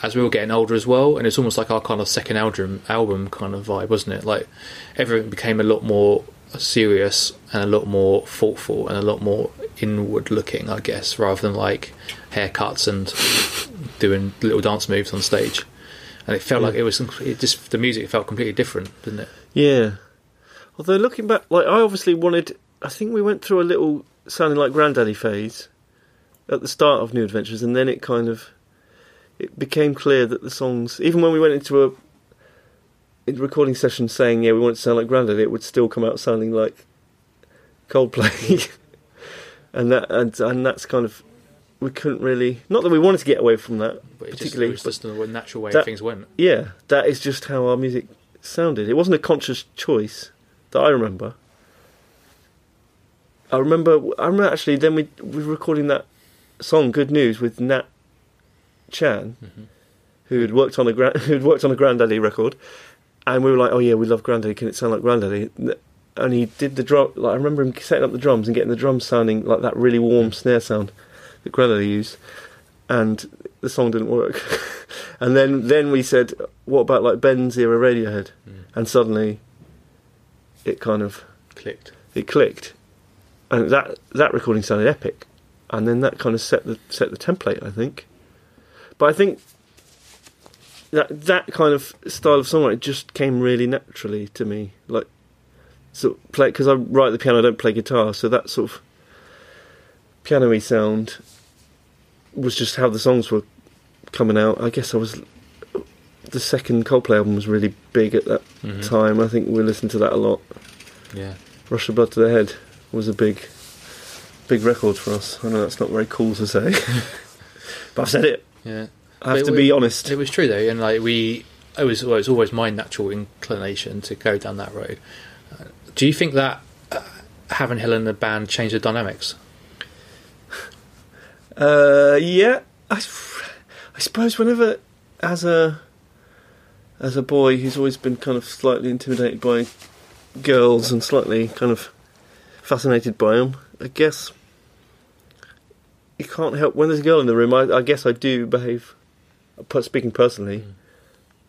[SPEAKER 2] As we were getting older as well, and it's almost like our kind of second album, album kind of vibe, wasn't it? Like everything became a lot more serious and a lot more thoughtful and a lot more inward looking, I guess, rather than like haircuts and doing little dance moves on stage. And it felt
[SPEAKER 1] Yeah.
[SPEAKER 2] like it was. It just the music felt completely different, didn't it?
[SPEAKER 1] Yeah. Although looking back, like I obviously wanted. I think we went through a little sounding like Grandaddy phase at the start of New Adventures, and then it kind of it became clear that the songs, even when we went into a in recording session saying yeah we want it to sound like Grandaddy, it would still come out sounding like Coldplay, and that and and that's kind of we couldn't really. Not that we wanted to get away from that,
[SPEAKER 2] But it just, it
[SPEAKER 1] particularly.
[SPEAKER 2] was just the natural way
[SPEAKER 1] that-
[SPEAKER 2] things went.
[SPEAKER 1] yeah, that is just how our music sounded. It wasn't a conscious choice that I remember. I remember. I remember actually. Then we we were recording that song "Good News" with Nat Chan, mm-hmm. who had worked on a gra- who had worked on a Grandaddy record, and we were like, "Oh yeah, we love Grandaddy. Can it sound like Grandaddy?" And he did the drum. Like I remember him setting up the drums and getting the drums sounding like that really warm mm. snare sound that Grandaddy used, and the song didn't work. and then then we said, "What about like Bends era Radiohead?" Mm. And suddenly, it kind of
[SPEAKER 2] Clicked.
[SPEAKER 1] it clicked, and that that recording sounded epic, and then that kind of set the set the template, I think. But I think that that kind of style of songwriting just came really naturally to me, like so play because I write the piano, I don't play guitar, so that sort of piano-y sound was just how the songs were coming out. I guess I was the second Coldplay album was really big at that
[SPEAKER 2] Mhm.
[SPEAKER 1] time. I think we listened to that a lot.
[SPEAKER 2] Yeah.
[SPEAKER 1] Rush of Blood to the Head was a big, big record for us. I know that's not very cool to say, but I've said it.
[SPEAKER 2] Yeah.
[SPEAKER 1] I have
[SPEAKER 2] But
[SPEAKER 1] to
[SPEAKER 2] we-
[SPEAKER 1] be honest.
[SPEAKER 2] It was true though, and like we, it was well, it was always my natural inclination to go down that road. Uh, do you think that uh, having Helen in the band changed the dynamics?
[SPEAKER 1] Uh, yeah, I, I suppose whenever as a as a boy who's always been kind of slightly intimidated by girls and slightly kind of fascinated by them, I guess you can't help when there's a girl in the room. I, I guess I do behave. Speaking personally, mm.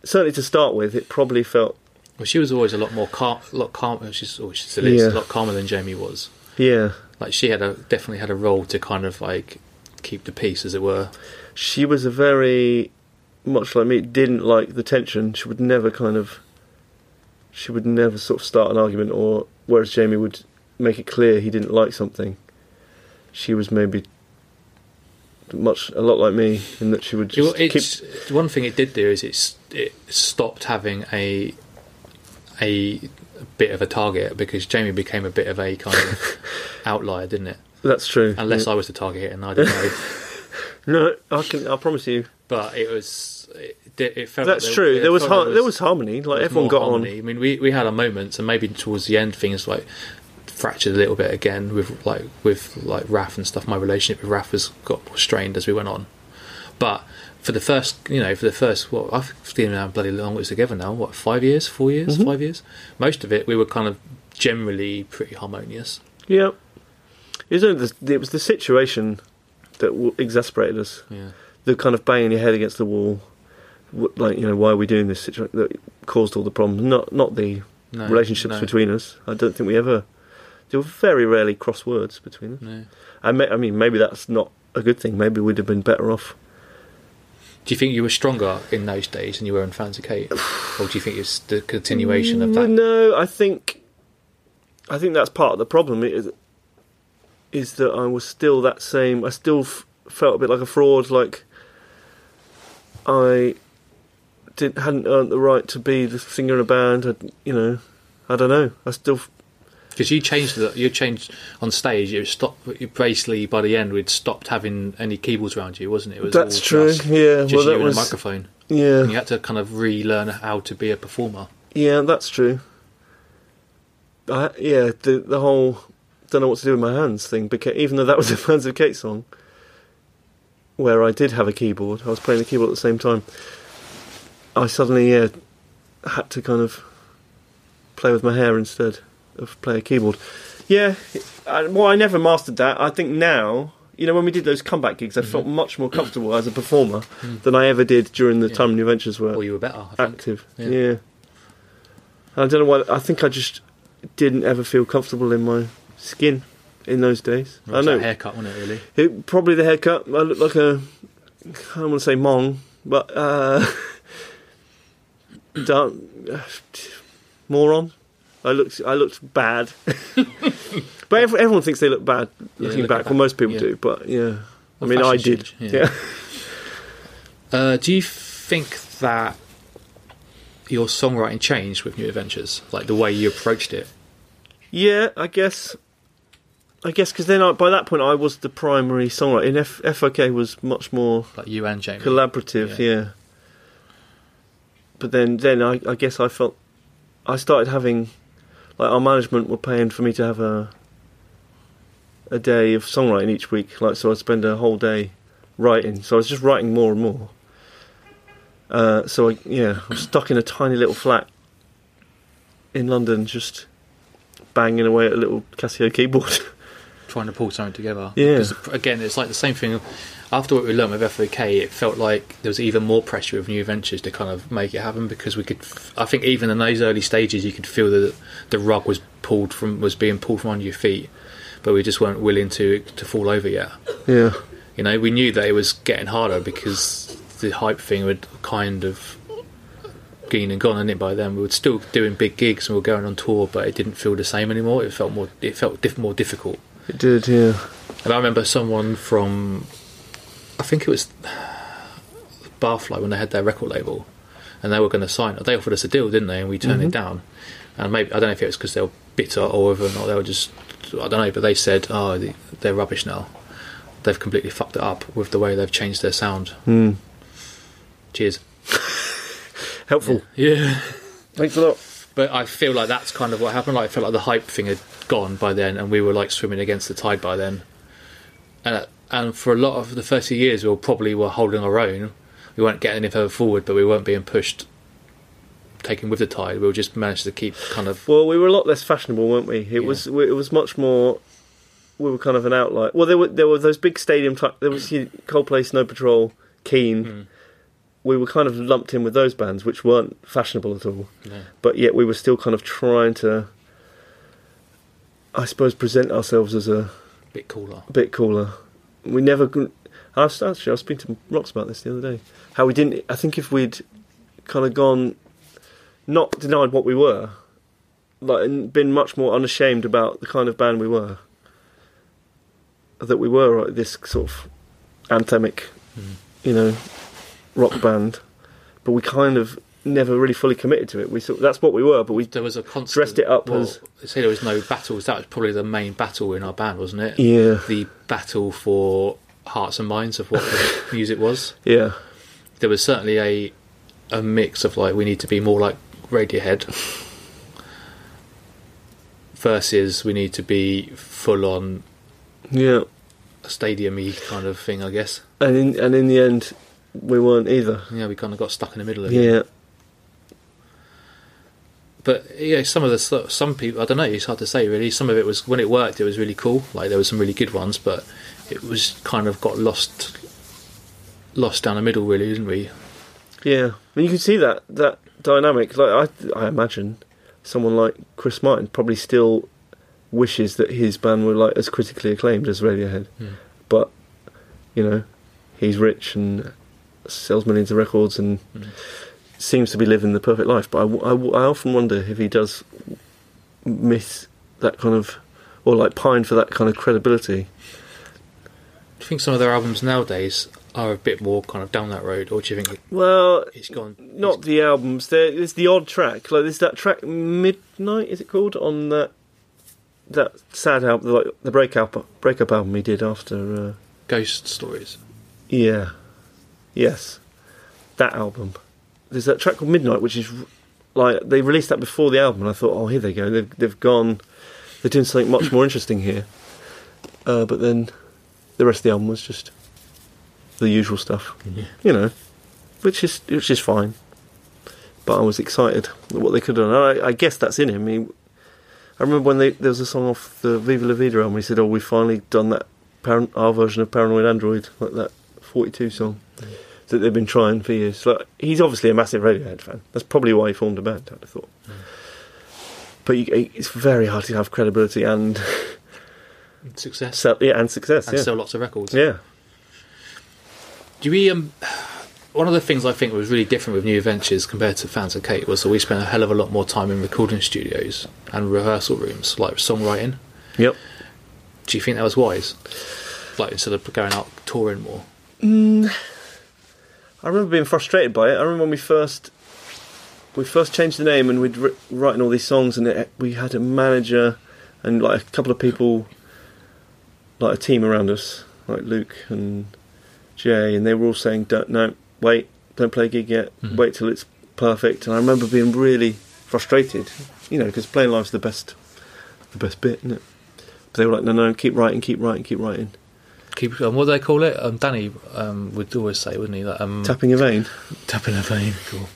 [SPEAKER 1] certainly to start with, it probably felt
[SPEAKER 2] Well, she was always a lot more calm, uh, a lot calmer. She's, or she still is,
[SPEAKER 1] Yeah.
[SPEAKER 2] a lot calmer than Jamie was.
[SPEAKER 1] yeah.
[SPEAKER 2] Like she had a definitely had a role to kind of like keep the peace, as it were.
[SPEAKER 1] she was a very much like me didn't like the tension she would never kind of she would never sort of start an argument or whereas jamie would make it clear he didn't like something she was maybe much a lot like me in that she would just keep
[SPEAKER 2] one thing it did do is it's it stopped having a a bit of a target because Jamie became a bit of a kind of outlier, didn't it?
[SPEAKER 1] that's true
[SPEAKER 2] Unless
[SPEAKER 1] yeah.
[SPEAKER 2] I was the target, and I don't know.
[SPEAKER 1] no i can i promise you
[SPEAKER 2] but it was it, it felt
[SPEAKER 1] that's
[SPEAKER 2] like
[SPEAKER 1] true
[SPEAKER 2] it
[SPEAKER 1] there was, har-
[SPEAKER 2] like
[SPEAKER 1] there was harmony like
[SPEAKER 2] was
[SPEAKER 1] everyone got
[SPEAKER 2] harmony. I mean, we we had our moments, and maybe towards the end things like fractured a little bit again with like with like Raf and stuff. My relationship with Raf has got more strained as we went on, but. For the first, you know, for the first, what I've seen around bloody long was together now. What five years, four years,
[SPEAKER 1] Mhm.
[SPEAKER 2] five years? Most of it, we were kind of generally pretty harmonious.
[SPEAKER 1] on yeah it was, the, it was the situation that w- exasperated us
[SPEAKER 2] Yeah,
[SPEAKER 1] the kind of banging your head against the wall, like you know, why are we doing this? Situa- that caused all the problems. Not not the
[SPEAKER 2] no,
[SPEAKER 1] relationships
[SPEAKER 2] no,
[SPEAKER 1] between us. I don't think we ever. There were very rarely cross words between us.
[SPEAKER 2] No.
[SPEAKER 1] I, may, I mean, maybe that's not a good thing. Maybe we'd have been better off.
[SPEAKER 2] Do you think you were stronger in those days than you were in Fans of Kate, or do you think it's the continuation of that?
[SPEAKER 1] No, I think. I think that's part of the problem. Is is that I was still that same. I still f- felt a bit like a fraud. Like I didn't hadn't earned the right to be the singer in a band. I, you know, I don't know. I still
[SPEAKER 2] Because you changed the, you changed on stage. You stopped. You basically by the end, we'd stopped having any keyboards around you, wasn't it? it was
[SPEAKER 1] That's true.
[SPEAKER 2] Just,
[SPEAKER 1] yeah.
[SPEAKER 2] just
[SPEAKER 1] well,
[SPEAKER 2] you
[SPEAKER 1] that
[SPEAKER 2] and
[SPEAKER 1] was
[SPEAKER 2] a microphone.
[SPEAKER 1] yeah.
[SPEAKER 2] And you had to kind of relearn how to be a performer.
[SPEAKER 1] Yeah, that's true. I, yeah, the the whole don't know what to do with my hands thing. Because even though that was a Fans of Kate song, where I did have a keyboard, I was playing the keyboard at the same time. I suddenly yeah had to kind of play with my hair instead of play a keyboard. Yeah, I, well, I never mastered that. I think now, you know, when we did those comeback gigs, I felt much more comfortable as a performer than I ever did during the
[SPEAKER 2] Yeah.
[SPEAKER 1] time New Adventures were
[SPEAKER 2] Or you were better. I think.
[SPEAKER 1] active.
[SPEAKER 2] Yeah.
[SPEAKER 1] Yeah. I don't know why. I think I just didn't ever feel comfortable in my skin in those days. I know
[SPEAKER 2] haircut, wasn't it? Really.
[SPEAKER 1] it, probably the haircut. I look like a. I don't want to say mong, but uh, don't, uh, moron. I looked. I looked bad. but every, everyone thinks they look bad
[SPEAKER 2] Yeah,
[SPEAKER 1] looking back.
[SPEAKER 2] back,
[SPEAKER 1] Well, most people
[SPEAKER 2] yeah.
[SPEAKER 1] do. But yeah, I mean, I did.
[SPEAKER 2] change,
[SPEAKER 1] yeah.
[SPEAKER 2] Uh, do you think that your songwriting changed with New Adventures, like the way you approached it?
[SPEAKER 1] Yeah, I guess. I guess because then I, by that point I was the primary songwriter. And F- FOK was much more
[SPEAKER 2] Like you and Jamie.
[SPEAKER 1] collaborative,
[SPEAKER 2] Yeah.
[SPEAKER 1] yeah. But then, then I, I guess I felt I started having like our management were paying for me to have a a day of songwriting each week. Like so, I'd spend a whole day writing. So I was just writing more and more. Uh, so I, yeah, I'm stuck in a tiny little flat in London, just banging away at a little Casio keyboard.
[SPEAKER 2] trying to pull something together.
[SPEAKER 1] Yeah.
[SPEAKER 2] 'Cause, again, it's like the same thing. After what we learned with FOK, it felt like there was even more pressure with New Adventures to kind of make it happen because we could. I think even in those early stages, you could feel that the rug was pulled from was being pulled from under your feet, but we just weren't willing to to fall over yet.
[SPEAKER 1] yeah,
[SPEAKER 2] You know, we knew that it was getting harder because the hype thing had kind of been and gone, and it by then we were still doing big gigs and we were going on tour, but it didn't feel the same anymore. It felt more. It felt diff- more difficult.
[SPEAKER 1] it did. Yeah,
[SPEAKER 2] And I remember someone from, I think it was Barfly when they had their record label, and they were going to sign. They offered us a deal, didn't they? And we turned it down. And maybe I don't know if it was because they were bitter or whether or not they were just I don't know. But they said, "Oh, they- they're rubbish now. They've completely fucked it up with the way they've changed their sound."
[SPEAKER 1] Hmm.
[SPEAKER 2] Cheers.
[SPEAKER 1] helpful.
[SPEAKER 2] Yeah.
[SPEAKER 1] Thanks a lot.
[SPEAKER 2] But I feel like that's kind of what happened. Like I felt like the hype thing had gone by then, and we were like swimming against the tide by then. And and for a lot of the first few years, we were probably were holding our own. We weren't getting any further forward, but we weren't being pushed, taken with the tide. We were just managed to keep kind of
[SPEAKER 1] Well, we were a lot less fashionable, weren't we? It
[SPEAKER 2] Yeah.
[SPEAKER 1] was it was much more. We were kind of an outlier. Well, there were there were those big stadium type. There was you know, Coldplay, Snow Patrol, Keane.
[SPEAKER 2] Mm.
[SPEAKER 1] We were kind of lumped in with those bands, which weren't fashionable at all. But yet we were still kind of trying to, I suppose, present ourselves as a
[SPEAKER 2] bit cooler.
[SPEAKER 1] A bit cooler. We never. I was actually I was speaking to Rox about this the other day. How we didn't. I think if we'd kind of gone, not denied what we were, like and been much more unashamed about the kind of band we were. That we were like, this sort of anthemic,
[SPEAKER 2] Mm.
[SPEAKER 1] you know, rock band, but we kind of never really fully committed to it. We sort that's what we were, but we
[SPEAKER 2] There was a constant
[SPEAKER 1] Dressed it up
[SPEAKER 2] well,
[SPEAKER 1] as-
[SPEAKER 2] They say there was no battles. That was probably the main battle in our band, wasn't it?
[SPEAKER 1] yeah
[SPEAKER 2] The battle for hearts and minds of what the music was.
[SPEAKER 1] yeah
[SPEAKER 2] there was certainly a a mix of like we need to be more like Radiohead versus we need to be full on
[SPEAKER 1] yeah.
[SPEAKER 2] stadium-y kind of thing, I guess.
[SPEAKER 1] And in and in the end, we weren't either.
[SPEAKER 2] Yeah, we kind of got stuck in the middle of it.
[SPEAKER 1] Yeah.
[SPEAKER 2] But yeah, some of the some people I don't know. It's hard to say really. Some of it was when it worked, it was really cool. Like there were some really good ones, but it was kind of got lost lost down the middle, really, didn't we?
[SPEAKER 1] Yeah, I mean, you can see that that dynamic. Like I, I imagine someone like Chris Martin probably still wishes that his band were like as critically acclaimed as Radiohead,
[SPEAKER 2] Hmm.
[SPEAKER 1] but you know, he's rich and sells millions of records and
[SPEAKER 2] Mm.
[SPEAKER 1] Seems to be living the perfect life. But I often wonder if he does miss that kind of, or like pine for that kind of credibility.
[SPEAKER 2] Do you think some of their albums nowadays are a bit more kind of down that road, or do you think
[SPEAKER 1] Well,
[SPEAKER 2] it's gone?
[SPEAKER 1] not the albums. There, there's the odd track. Like there's that track Midnight. Is it called on that that sad album, like the breakup breakup album he did after? Uh,
[SPEAKER 2] Ghost stories.
[SPEAKER 1] yeah, yes, that album. There's that track called Midnight, which is like they released that before the album, and I thought, oh, here they go. They've they've gone. They're doing something much more interesting here. Uh, but then the rest of the album was just the usual stuff
[SPEAKER 2] Yeah.
[SPEAKER 1] you know, which is which is fine. But I was excited at what they could have done. I, I guess that's in him. He, I remember when they, there was a song off the Viva La Vida album. He said, "Oh, we've finally done that our version of Paranoid Android, like that '42 song that they've been trying for years." Like he's obviously a massive Radiohead fan. That's probably why he formed a band. I'd have thought. But you, it's very hard to have credibility and
[SPEAKER 2] Success
[SPEAKER 1] sell, yeah, and success.
[SPEAKER 2] and
[SPEAKER 1] yeah,
[SPEAKER 2] sell lots of records.
[SPEAKER 1] yeah.
[SPEAKER 2] Do we? Um, one of the things I think was really different with New Adventures compared to Fans of Kate was that we spent a hell of a lot more time in recording studios and rehearsal rooms, like songwriting.
[SPEAKER 1] Yep.
[SPEAKER 2] Do you think that was wise? Like instead of going out touring more.
[SPEAKER 1] I remember being frustrated by it. I remember when we first we first changed the name and we'd ri- writing all these songs, and it, we had a manager and like a couple of people like a team around us, like Luke and Jay, and they were all saying, "Don't no, wait, don't play a gig yet.
[SPEAKER 2] Mhm.
[SPEAKER 1] Wait till it's perfect." And I remember being really frustrated, you know, because playing live's the best, the best bit, isn't it? But they were like, "No, no, keep writing, keep writing, keep writing."
[SPEAKER 2] Keep um, what do they call it? Um, Danny um, would always say, wouldn't he? That um,
[SPEAKER 1] Tapping a vein.
[SPEAKER 2] tapping a vein. Cool.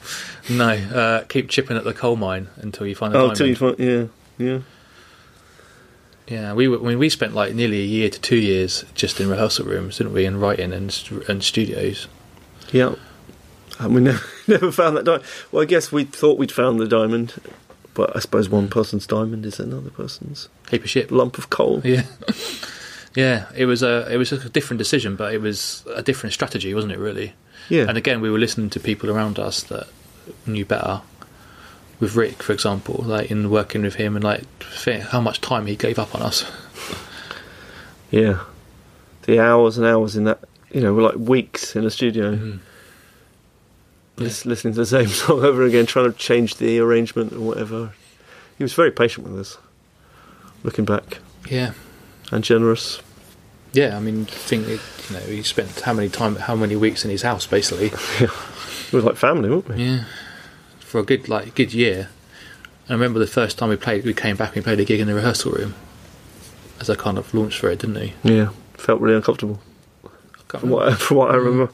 [SPEAKER 2] No, uh, keep chipping at the coal mine until you find a
[SPEAKER 1] Oh,
[SPEAKER 2] diamond.
[SPEAKER 1] till you find, yeah, yeah.
[SPEAKER 2] Yeah, we were, I mean, we spent like nearly a year to two years just in rehearsal rooms, didn't we, and writing and and studios.
[SPEAKER 1] Yeah. And we never, never found that diamond. Well, I guess we thought we'd found the diamond, but I suppose one person's diamond is another person's
[SPEAKER 2] Heap of shit.
[SPEAKER 1] lump of coal.
[SPEAKER 2] Yeah, yeah. It was a it was a different decision, but it was a different strategy, wasn't it? Really.
[SPEAKER 1] Yeah.
[SPEAKER 2] And again, we were listening to people around us that knew better. With Rick, for example, like in working with him, and like how much time he gave up on us.
[SPEAKER 1] Yeah. The hours and hours in that, you know, were like weeks in a studio,
[SPEAKER 2] mm-hmm.
[SPEAKER 1] lis- listening to the same song over again, trying to change the arrangement or whatever. He was very patient with us, looking back,
[SPEAKER 2] Yeah,
[SPEAKER 1] and generous.
[SPEAKER 2] yeah. I mean, think it, you know, he spent how many time, how many weeks in his house, basically.
[SPEAKER 1] We was like family, weren't we?
[SPEAKER 2] Yeah, for a good like good year. I remember the first time we played, we came back and we played a gig in the rehearsal room as a kind of launch for it, didn't he?
[SPEAKER 1] Yeah. Felt really uncomfortable, from what, from what I mm. remember.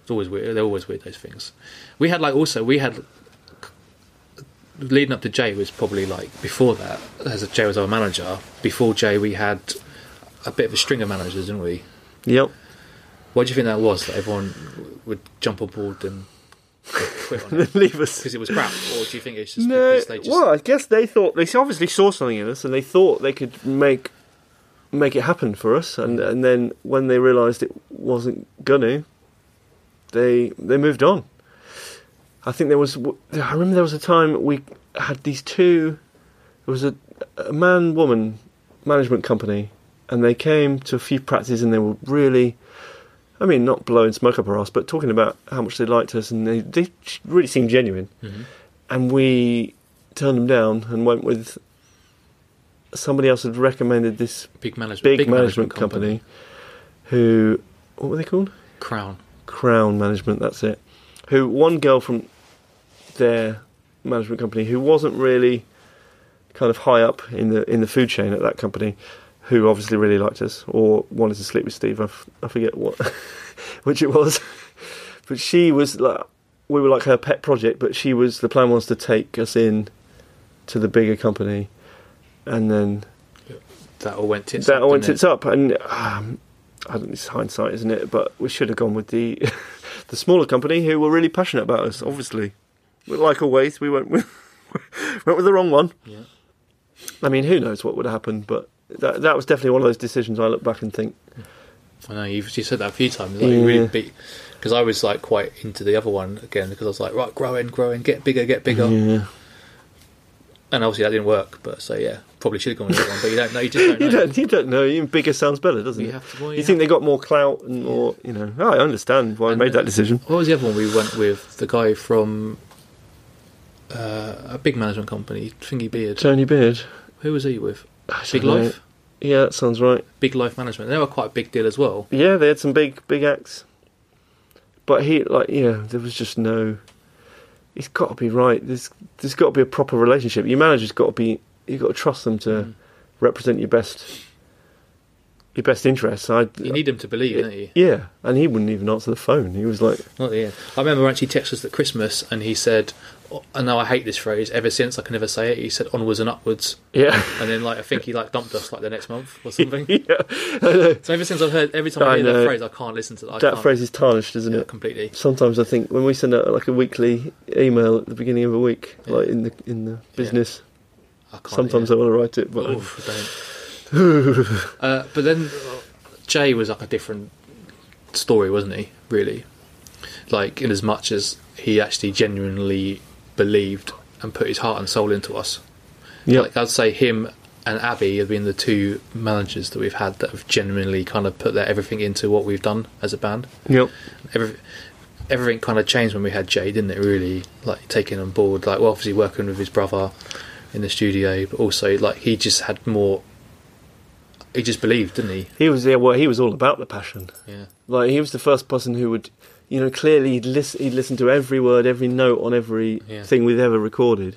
[SPEAKER 2] It's always weird. They're always weird those things. We had like also we had leading up to Jay was probably like before that as Jay was our manager. Before Jay, we had a bit of a string of managers, didn't we?
[SPEAKER 1] Yep.
[SPEAKER 2] What do you think that was? That everyone would jump aboard and quit on it
[SPEAKER 1] Leave us.
[SPEAKER 2] because it was crap, or do you think it's just
[SPEAKER 1] No,
[SPEAKER 2] because they just
[SPEAKER 1] well, I guess they thought they obviously saw something in us, and they thought they could make make it happen for us. And and then when they realised it wasn't gonna, they they moved on. I think there was. I remember there was a time we had these two. There was a, a man woman management company, and they came to a few practices, and they were really. I mean, not blowing smoke up our ass, but talking about how much they liked us, and they, they really seemed genuine
[SPEAKER 2] Mhm.
[SPEAKER 1] and we turned them down and went with somebody else had recommended this
[SPEAKER 2] big management,
[SPEAKER 1] big, management, company, who what were they called
[SPEAKER 2] Crown.
[SPEAKER 1] crown management that's it who one girl from their management company who wasn't really kind of high up in the in the food chain at that company who obviously really liked us or wanted to sleep with Steve I, f- I forget what which it was but she was like we were like her pet project but she was the plan was to take us in to the bigger company and then
[SPEAKER 2] That all went tits
[SPEAKER 1] that
[SPEAKER 2] up,
[SPEAKER 1] all went
[SPEAKER 2] didn't it?
[SPEAKER 1] tits up, and um, I don't. It's hindsight, isn't it? But we should have gone with the the smaller company who were really passionate about us. Obviously, like always, we went with went with the wrong one.
[SPEAKER 2] Yeah.
[SPEAKER 1] I mean, who knows what would have happened? But that that was definitely one of those decisions I look back and think,
[SPEAKER 2] I know you've you said that a few times. Like,
[SPEAKER 1] Yeah.
[SPEAKER 2] really beat because I was like quite into the other one again because I was like right, growing, growing, get bigger, get bigger,
[SPEAKER 1] yeah,
[SPEAKER 2] and obviously that didn't work. But so yeah, probably should have gone with the other one, but you don't know. You just don't know.
[SPEAKER 1] you don't you don't know. Even bigger sounds better, doesn't
[SPEAKER 2] You
[SPEAKER 1] it?
[SPEAKER 2] have to- well,
[SPEAKER 1] you
[SPEAKER 2] you
[SPEAKER 1] think they got more clout and more, you know? Oh, I understand why I made that decision.
[SPEAKER 2] What was the other one we went with? The guy from uh, a big management company, Thingy Beard.
[SPEAKER 1] Tony Beard.
[SPEAKER 2] Who was he with? Big
[SPEAKER 1] know.
[SPEAKER 2] Life.
[SPEAKER 1] Yeah, that sounds right.
[SPEAKER 2] Big Life Management. They were quite a big deal as well.
[SPEAKER 1] Yeah, they had some big, big acts. But he, like, yeah, there was just no. It's got to be right. There's, there's got to be a proper relationship. Your manager's got to be. You've got to trust them to
[SPEAKER 2] Mm.
[SPEAKER 1] represent your best, your best interests. I,
[SPEAKER 2] You need them to believe, don't you?
[SPEAKER 1] yeah, and he wouldn't even answer the phone. He was like,
[SPEAKER 2] Not the end. I remember actually texted us at Christmas, and he said, oh, "I know I hate this phrase. Ever since I can never say it." He said, "Onwards and upwards,"
[SPEAKER 1] yeah,
[SPEAKER 2] and then like I think he like dumped us like the next month or something.
[SPEAKER 1] yeah.
[SPEAKER 2] So ever since I've heard, every time I,
[SPEAKER 1] I
[SPEAKER 2] hear
[SPEAKER 1] know.
[SPEAKER 2] that phrase, I can't listen to that. I
[SPEAKER 1] That
[SPEAKER 2] can't,
[SPEAKER 1] phrase is tarnished, isn't
[SPEAKER 2] yeah,
[SPEAKER 1] it?
[SPEAKER 2] completely.
[SPEAKER 1] Sometimes I think when we send out like a weekly email at the beginning of a week,
[SPEAKER 2] Yeah.
[SPEAKER 1] like in the in the business,
[SPEAKER 2] I can't.
[SPEAKER 1] sometimes
[SPEAKER 2] yeah.
[SPEAKER 1] I want to write it, but I-
[SPEAKER 2] don't. uh, but then uh, Jay was like a different story, wasn't he? Really, like in as much as he actually genuinely believed and put his heart and soul into us.
[SPEAKER 1] yeah,
[SPEAKER 2] Like I'd say him and Abby have been the two managers that we've had that have genuinely kind of put their everything into what we've done as a band.
[SPEAKER 1] yep,
[SPEAKER 2] Every, everything kind of changed when we had Jay, didn't it? Really, like taking on board, like well, obviously working with his brother in the studio, but also like he just had more he just believed, didn't he?
[SPEAKER 1] He was yeah, well, he was all about the passion.
[SPEAKER 2] Yeah.
[SPEAKER 1] Like he was the first person who would, you know, clearly he'd listen, he'd listen to every word, every note on every
[SPEAKER 2] Yeah.
[SPEAKER 1] thing we've ever recorded.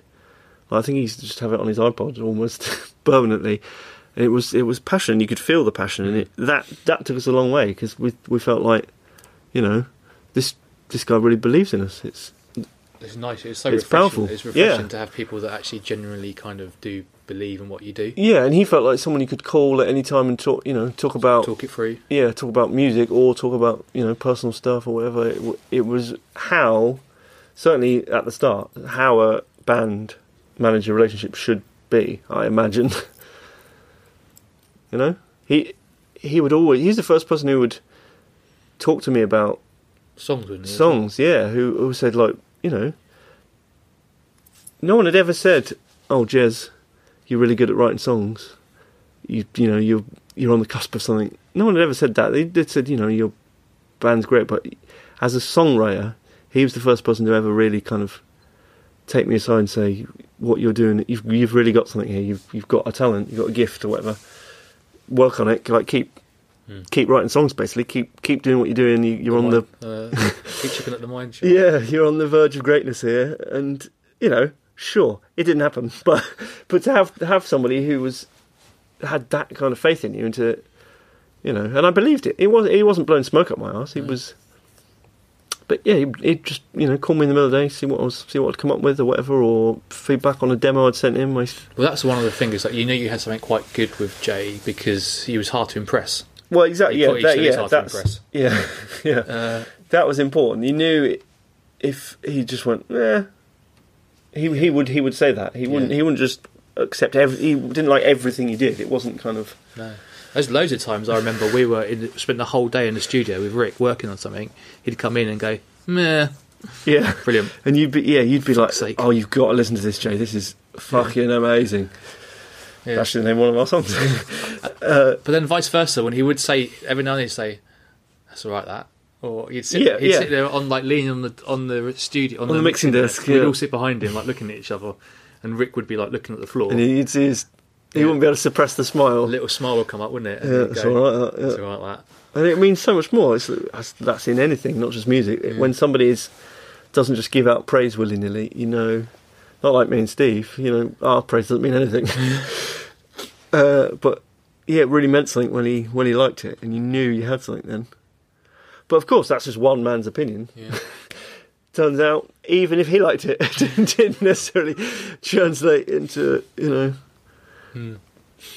[SPEAKER 1] I think he used to just have it on his iPod almost permanently. And it was it was passion. You could feel the passion, and it that that took us a long way because we we felt like, you know, this this guy really believes in us. It's
[SPEAKER 2] It's nice. It's so
[SPEAKER 1] It's
[SPEAKER 2] refreshing.
[SPEAKER 1] powerful.
[SPEAKER 2] It's refreshing
[SPEAKER 1] Yeah.
[SPEAKER 2] to have people that actually genuinely kind of do believe in what you do.
[SPEAKER 1] yeah, and he felt like someone you could call at any time and talk, you know, talk about
[SPEAKER 2] Talk it through.
[SPEAKER 1] yeah, talk about music or talk about you know personal stuff or whatever. It, it was how, certainly at the start, how a band manager relationship should be. I imagine. you know, he he would always. He's the first person who would talk to me about
[SPEAKER 2] Songs, wouldn't he?
[SPEAKER 1] songs. Yeah, who who said like you know. No one had ever said, "Oh, Jez, you're really good at writing songs. You you know you're you're on the cusp of something." No one had ever said that. They did said, "You know, your band's great," but as a songwriter, he was the first person to ever really kind of take me aside and say, "What you're doing, you've you've really got something here. You've you've got a talent. You've got a gift or whatever. Work on it. Like keep."
[SPEAKER 2] Hmm.
[SPEAKER 1] Keep writing songs, basically. Keep keep doing what you're doing. You, you're on the
[SPEAKER 2] Uh, keep chipping at the mine shop.
[SPEAKER 1] yeah, you're on the verge of greatness here, and you know, sure, it didn't happen, but but to have to have somebody who was had that kind of faith in you, and to you know, and I believed it. He was he wasn't blowing smoke up my ass. He was, but yeah, he he'd just you know call me in the middle of the day, see what I was see what I'd come up with or whatever, or feedback on a demo I'd sent him. I,
[SPEAKER 2] Well, that's one of the things. Like you know, you had something quite good with Jay because he was hard to impress.
[SPEAKER 1] well, exactly, yeah, that, yeah,
[SPEAKER 2] hard to
[SPEAKER 1] that's
[SPEAKER 2] impress.
[SPEAKER 1] yeah, yeah.
[SPEAKER 2] Uh,
[SPEAKER 1] that was important. You knew if he just went, eh, he he would he would say that he wouldn't
[SPEAKER 2] Yeah.
[SPEAKER 1] he wouldn't just accept every, he didn't like everything you did. It wasn't kind of
[SPEAKER 2] no, there's loads of times I remember we were in, spent the whole day in the studio with Rick working on something. He'd come in and go, "Meh,
[SPEAKER 1] yeah,
[SPEAKER 2] brilliant."
[SPEAKER 1] and you'd be yeah you'd be like,
[SPEAKER 2] sake.
[SPEAKER 1] oh, you've got to listen to this, Jay. This is fucking amazing.
[SPEAKER 2] Yeah.
[SPEAKER 1] That's the name of one of our songs.
[SPEAKER 2] Uh, but then vice versa, when he would say every now and then he'd say, "That's all right," that. Or he'd sit,
[SPEAKER 1] Yeah,
[SPEAKER 2] he'd
[SPEAKER 1] yeah.
[SPEAKER 2] sit there on like leaning on the on the studio on,
[SPEAKER 1] On the mixing desk,
[SPEAKER 2] We'd all sit behind him, like looking at each other, and Rick would be like looking at the floor.
[SPEAKER 1] and he'd see his, he
[SPEAKER 2] Yeah.
[SPEAKER 1] wouldn't be able to suppress the smile.
[SPEAKER 2] a little smile would come up, wouldn't it? And
[SPEAKER 1] Yeah, that's
[SPEAKER 2] go,
[SPEAKER 1] all right. That, yeah.
[SPEAKER 2] That's all right, that.
[SPEAKER 1] And it means so much more. It's, that's, that's in anything, not just music.
[SPEAKER 2] Yeah.
[SPEAKER 1] When somebody is doesn't just give out praise willy nilly, you know, not like me and Steve. You know, our praise doesn't mean anything. uh, but yeah, it really meant something when he when he liked it, and you knew you had something then. But of course, that's just one man's opinion.
[SPEAKER 2] Yeah.
[SPEAKER 1] Turns out, even if he liked it, it didn't necessarily translate into you know
[SPEAKER 2] Hmm.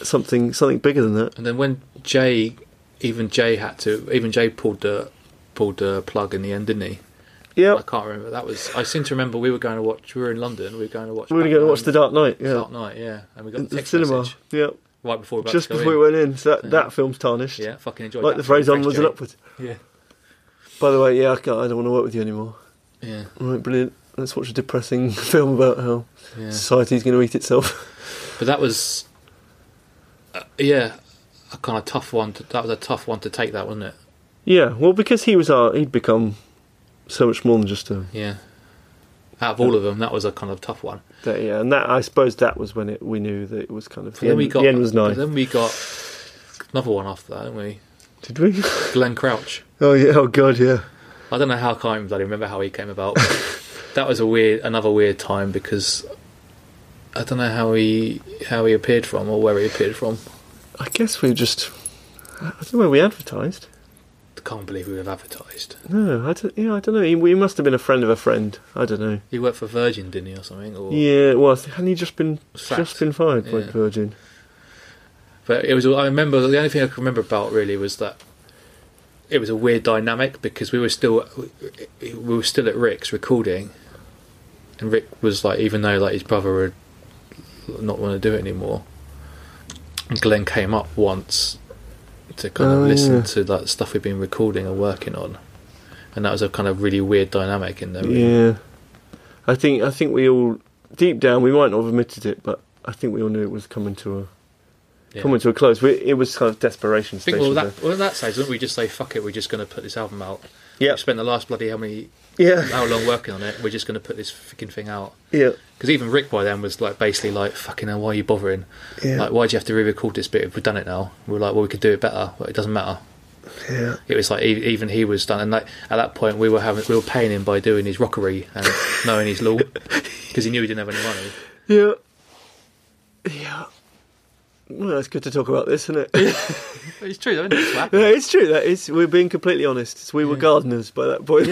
[SPEAKER 1] something something bigger than that.
[SPEAKER 2] And then when Jay, even Jay had to, even Jay pulled the pulled the plug in the end, didn't he?
[SPEAKER 1] Yeah,
[SPEAKER 2] I can't remember. That was. I seem to remember we were going to watch. We were in London. We were going to watch.
[SPEAKER 1] we were going to watch The Dark Knight. Yeah,
[SPEAKER 2] Dark Knight. Yeah, and we got the
[SPEAKER 1] the cinema.
[SPEAKER 2] message
[SPEAKER 1] Yeah,
[SPEAKER 2] right before we
[SPEAKER 1] just before
[SPEAKER 2] in.
[SPEAKER 1] we went in. So that,
[SPEAKER 2] Yeah.
[SPEAKER 1] that film's tarnished.
[SPEAKER 2] Yeah, fucking enjoyed
[SPEAKER 1] it.
[SPEAKER 2] like
[SPEAKER 1] the phrase onwards and upwards.
[SPEAKER 2] Yeah,
[SPEAKER 1] By the way, yeah, I, can't, I don't want to work with you anymore.
[SPEAKER 2] yeah,
[SPEAKER 1] All right, brilliant. Let's watch a depressing film about how
[SPEAKER 2] yeah.
[SPEAKER 1] society's going to eat itself.
[SPEAKER 2] But that was, uh, yeah, a kind of tough one. To, that was a tough one to take. That wasn't it?
[SPEAKER 1] yeah, well, because he was our, he'd become so much more than just a
[SPEAKER 2] Yeah. Out of all of them, that was a kind of tough one.
[SPEAKER 1] that, yeah, and that I suppose that was when it we knew that it was kind of
[SPEAKER 2] But
[SPEAKER 1] the,
[SPEAKER 2] then
[SPEAKER 1] end,
[SPEAKER 2] we got.
[SPEAKER 1] the end was nigh.
[SPEAKER 2] Then we got another one after that, didn't we?
[SPEAKER 1] Did we?
[SPEAKER 2] Glenn Crouch.
[SPEAKER 1] Oh yeah, oh god, yeah.
[SPEAKER 2] I don't know how I can't even bloody remember how he came about. that was a weird, another weird time because I don't know how he how he appeared from or where he appeared from.
[SPEAKER 1] I guess we just I don't know where we advertised.
[SPEAKER 2] I can't believe we have advertised.
[SPEAKER 1] No, I don't. Yeah, I don't know. He, he must have been a friend of a friend. I don't know.
[SPEAKER 2] He worked for Virgin, didn't he, or something? Or,
[SPEAKER 1] Yeah, well, hadn't he just been
[SPEAKER 2] Sacked.
[SPEAKER 1] just been fired by Virgin?
[SPEAKER 2] But it was. I remember the only thing I can remember about really was that it was a weird dynamic because we were still we were still at Rick's recording, and Rick was like, even though like his brother would not want to do it anymore, Glenn came up once to kind of
[SPEAKER 1] Oh,
[SPEAKER 2] listen
[SPEAKER 1] yeah.
[SPEAKER 2] to like stuff we've been recording and working on, and that was a kind of really weird dynamic in there.
[SPEAKER 1] Yeah, I think I think we all deep down we might not have admitted it, but I think we all knew it was coming to a
[SPEAKER 2] Yeah.
[SPEAKER 1] coming to a close. We, it was kind of desperation
[SPEAKER 2] I think
[SPEAKER 1] station.
[SPEAKER 2] well, that, well, at that stage, didn't we just say, fuck it, we're just going to put this album out?
[SPEAKER 1] yeah,
[SPEAKER 2] We spent the last bloody how many,
[SPEAKER 1] yeah,
[SPEAKER 2] how long working on it, we're just going to put this fucking thing out.
[SPEAKER 1] yeah,
[SPEAKER 2] Because even Rick by then was like basically like, fucking hell, why are you bothering?
[SPEAKER 1] yeah,
[SPEAKER 2] Like, why do you have to re record this bit if we've done it now? We were like, well, we could do it better. Well, it doesn't matter.
[SPEAKER 1] yeah.
[SPEAKER 2] It was like even he was done, and like at that point we were having we were paying him by doing his rockery and knowing his law because he knew he didn't have any money.
[SPEAKER 1] Yeah. Yeah. Well, it's good to talk about this, isn't it?
[SPEAKER 2] It's true, though, isn't it? It's
[SPEAKER 1] yeah, it's true. That is. We're being completely honest. We were
[SPEAKER 2] Yeah.
[SPEAKER 1] gardeners by that point.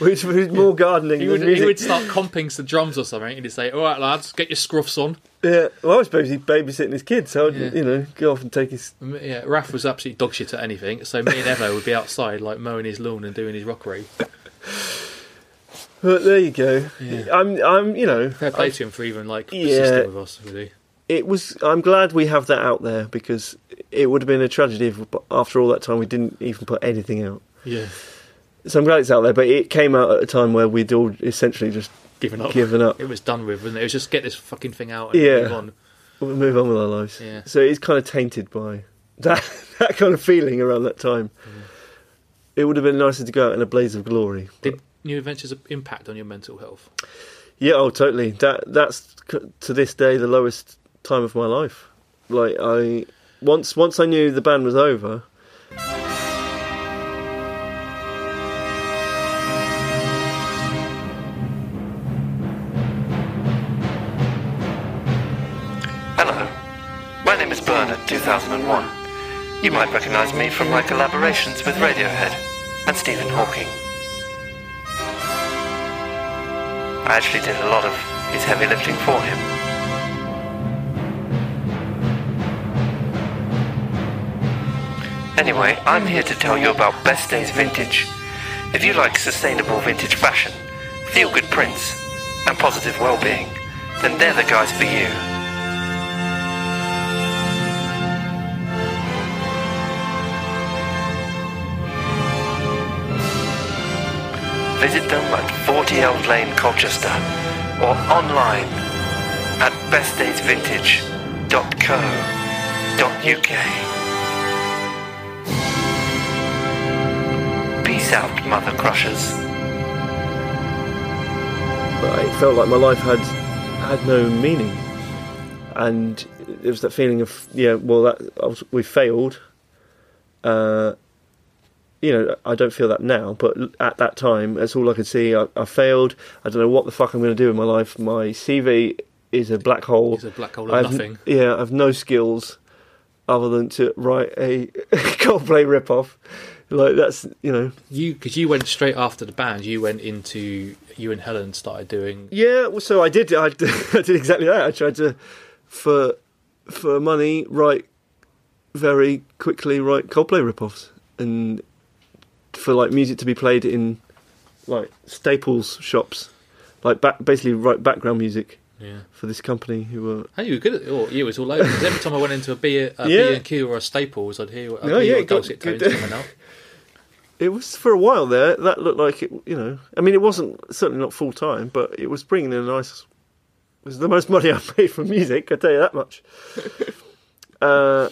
[SPEAKER 1] we were more gardening
[SPEAKER 2] He
[SPEAKER 1] than
[SPEAKER 2] would, he would start comping some drums or something, and he'd say, "All right, lads, get your scruffs on."
[SPEAKER 1] Yeah. Well, I was basically babysitting his kids, so I'd,
[SPEAKER 2] Yeah.
[SPEAKER 1] you know, go off and take his.
[SPEAKER 2] Yeah, Raph was absolutely dog shit at anything, so me and Evo would be outside like mowing his lawn and doing his rockery.
[SPEAKER 1] But there you go.
[SPEAKER 2] Yeah.
[SPEAKER 1] I'm. I'm. You know.
[SPEAKER 2] Fair play
[SPEAKER 1] I-
[SPEAKER 2] to him for even like
[SPEAKER 1] Yeah.
[SPEAKER 2] persisting with us, really.
[SPEAKER 1] It was. I'm glad we have that out there because it would have been a tragedy if, after all that time, we didn't even put anything out.
[SPEAKER 2] Yeah,
[SPEAKER 1] So I'm glad it's out there, but it came out at a time where we'd all essentially just
[SPEAKER 2] giving up.
[SPEAKER 1] given up.
[SPEAKER 2] It was done with, wasn't it? It was just get this fucking thing out and
[SPEAKER 1] Yeah.
[SPEAKER 2] move on.
[SPEAKER 1] We'll move on with our lives.
[SPEAKER 2] Yeah.
[SPEAKER 1] So it's kind of tainted by that that kind of feeling around that time.
[SPEAKER 2] Mm.
[SPEAKER 1] It would have been nicer to go out in a blaze of glory.
[SPEAKER 2] Did New Adventures impact on your mental health?
[SPEAKER 1] yeah, oh, totally. That that's to this day the lowest time of my life. Like I once once I knew the band was over.
[SPEAKER 4] Hello, my name is Bernard 2001. You might recognize me from my collaborations with Radiohead and Stephen Hawking. I actually did a lot of his heavy lifting for him. Anyway, I'm here to tell you about Best Days Vintage. If you like sustainable vintage fashion, feel good prints, and positive well-being, then they're the guys for you. Visit them at 40 Elm Lane, Colchester, or online at bestdaysvintage.co.uk. Peace out, Mother Crushers.
[SPEAKER 1] But it felt like my life had had no meaning, and there was that feeling of yeah, well, that I was, we failed. Uh, you know, I don't feel that now, but at that time, that's all I could see. I, I failed. I don't know what the fuck I'm going to do with my life. My CV is a black hole.
[SPEAKER 2] It's a black hole
[SPEAKER 1] I
[SPEAKER 2] of
[SPEAKER 1] have,
[SPEAKER 2] nothing.
[SPEAKER 1] Yeah, I've no skills other than to write a Coldplay rip-off. Like that's you know,
[SPEAKER 2] You because you went straight after the band. You went into you and Helen started doing.
[SPEAKER 1] Yeah, well, so I did. I did, I did exactly that. I tried to, for for money, write very quickly write Coldplay rip-offs, and for like music to be played in like Staples shops, like back, basically write background music
[SPEAKER 2] Yeah.
[SPEAKER 1] for this company who were.
[SPEAKER 2] And you were good at it. Oh, you was all over. every time I went into a B a
[SPEAKER 1] Yeah.
[SPEAKER 2] and Q or a Staples, I'd hear, I'd
[SPEAKER 1] Oh,
[SPEAKER 2] hear
[SPEAKER 1] yeah,
[SPEAKER 2] your dulcet tones
[SPEAKER 1] good.
[SPEAKER 2] coming out.
[SPEAKER 1] It was for a while there. That looked like it. You know, I mean, it wasn't certainly not full time, but it was bringing in a nice. It was the most money I've made from music. I tell you that much. uh,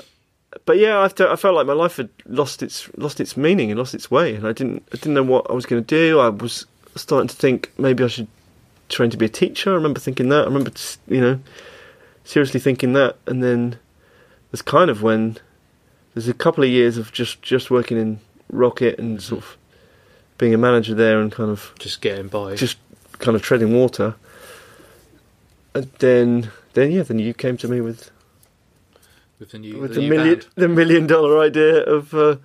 [SPEAKER 1] but yeah, I, felt- I felt like my life had lost its lost its meaning and lost its way, and I didn't I didn't know what I was going to do. I was starting to think maybe I should train to be a teacher. I remember thinking that. I remember you know seriously thinking that, and then there's kind of when there's a couple of years of just just working in Rocket and sort of being a manager there and kind of
[SPEAKER 2] Just getting by.
[SPEAKER 1] just kind of treading water. And then then yeah, then you came to me with
[SPEAKER 2] with the new,
[SPEAKER 1] with
[SPEAKER 2] the
[SPEAKER 1] the
[SPEAKER 2] new
[SPEAKER 1] million
[SPEAKER 2] band.
[SPEAKER 1] the million dollar idea of uh,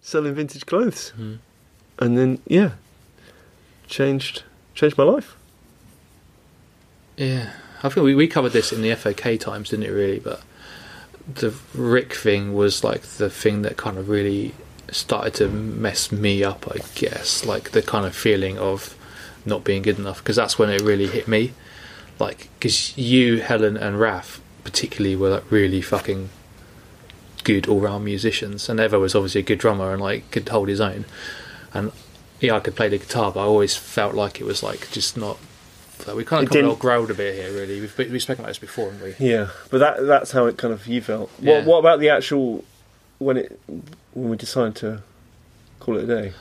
[SPEAKER 1] selling vintage clothes,
[SPEAKER 2] Mhm.
[SPEAKER 1] and then yeah, changed changed my life.
[SPEAKER 2] Yeah, I think we, we covered this in the FOK times, didn't it? Really, but the Rick thing was like the thing that kind of really started to mess me up. I guess, like the kind of feeling of not being good enough, because that's when it really hit me. Like, because you, Helen, and Raf particularly were like really fucking good all-round musicians, and Evo was obviously a good drummer and like could hold his own. And yeah, I could play the guitar, but I always felt like it was like just not we kind of
[SPEAKER 1] didn't-
[SPEAKER 2] all growled a bit here, really. We've, we've spoken about this before, haven't we?
[SPEAKER 1] Yeah, but that that's how it kind of you felt.
[SPEAKER 2] Yeah.
[SPEAKER 1] What, what about the actual when it when we decided to call it a day?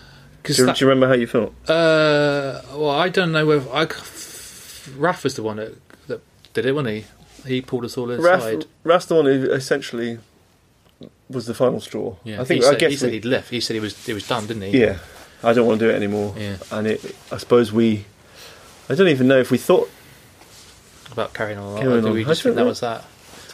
[SPEAKER 1] Do, you- do you remember how you felt?
[SPEAKER 2] uh, well, I don't know whether I. Raph was the one that, that did it, wasn't he? He pulled us all aside.
[SPEAKER 1] Raf, Raf's the one who essentially was the final straw.
[SPEAKER 2] yeah,
[SPEAKER 1] I think
[SPEAKER 2] he
[SPEAKER 1] I
[SPEAKER 2] said,
[SPEAKER 1] guess
[SPEAKER 2] he said he'd left. He said he was he was done, didn't he?
[SPEAKER 1] yeah. I don't want to do it anymore.
[SPEAKER 2] Yeah.
[SPEAKER 1] And it, I suppose we. I don't even know if we thought.
[SPEAKER 2] About carrying on.
[SPEAKER 1] Carrying on.
[SPEAKER 2] we just think that was that?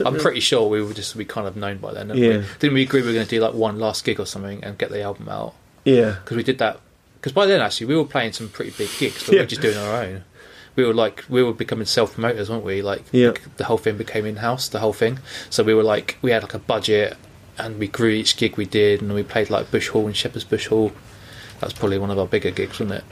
[SPEAKER 2] I'm pretty sure we were just we kind of known by then. Didn't
[SPEAKER 1] Yeah.
[SPEAKER 2] we? Didn't we agree we were going to do like one last gig or something and get the album out?
[SPEAKER 1] Yeah.
[SPEAKER 2] because we did that. Because by then, actually, we were playing some pretty big gigs, but we
[SPEAKER 1] Yeah.
[SPEAKER 2] were just doing our own. We were like, we were becoming self promoters, weren't we? Like,
[SPEAKER 1] Yeah.
[SPEAKER 2] the whole thing became in house, the whole thing. So we were like, we had like a budget, and we grew each gig we did, and we played like Bush Hall and Shepherd's Bush Hall. That was probably one of our bigger gigs, wasn't it?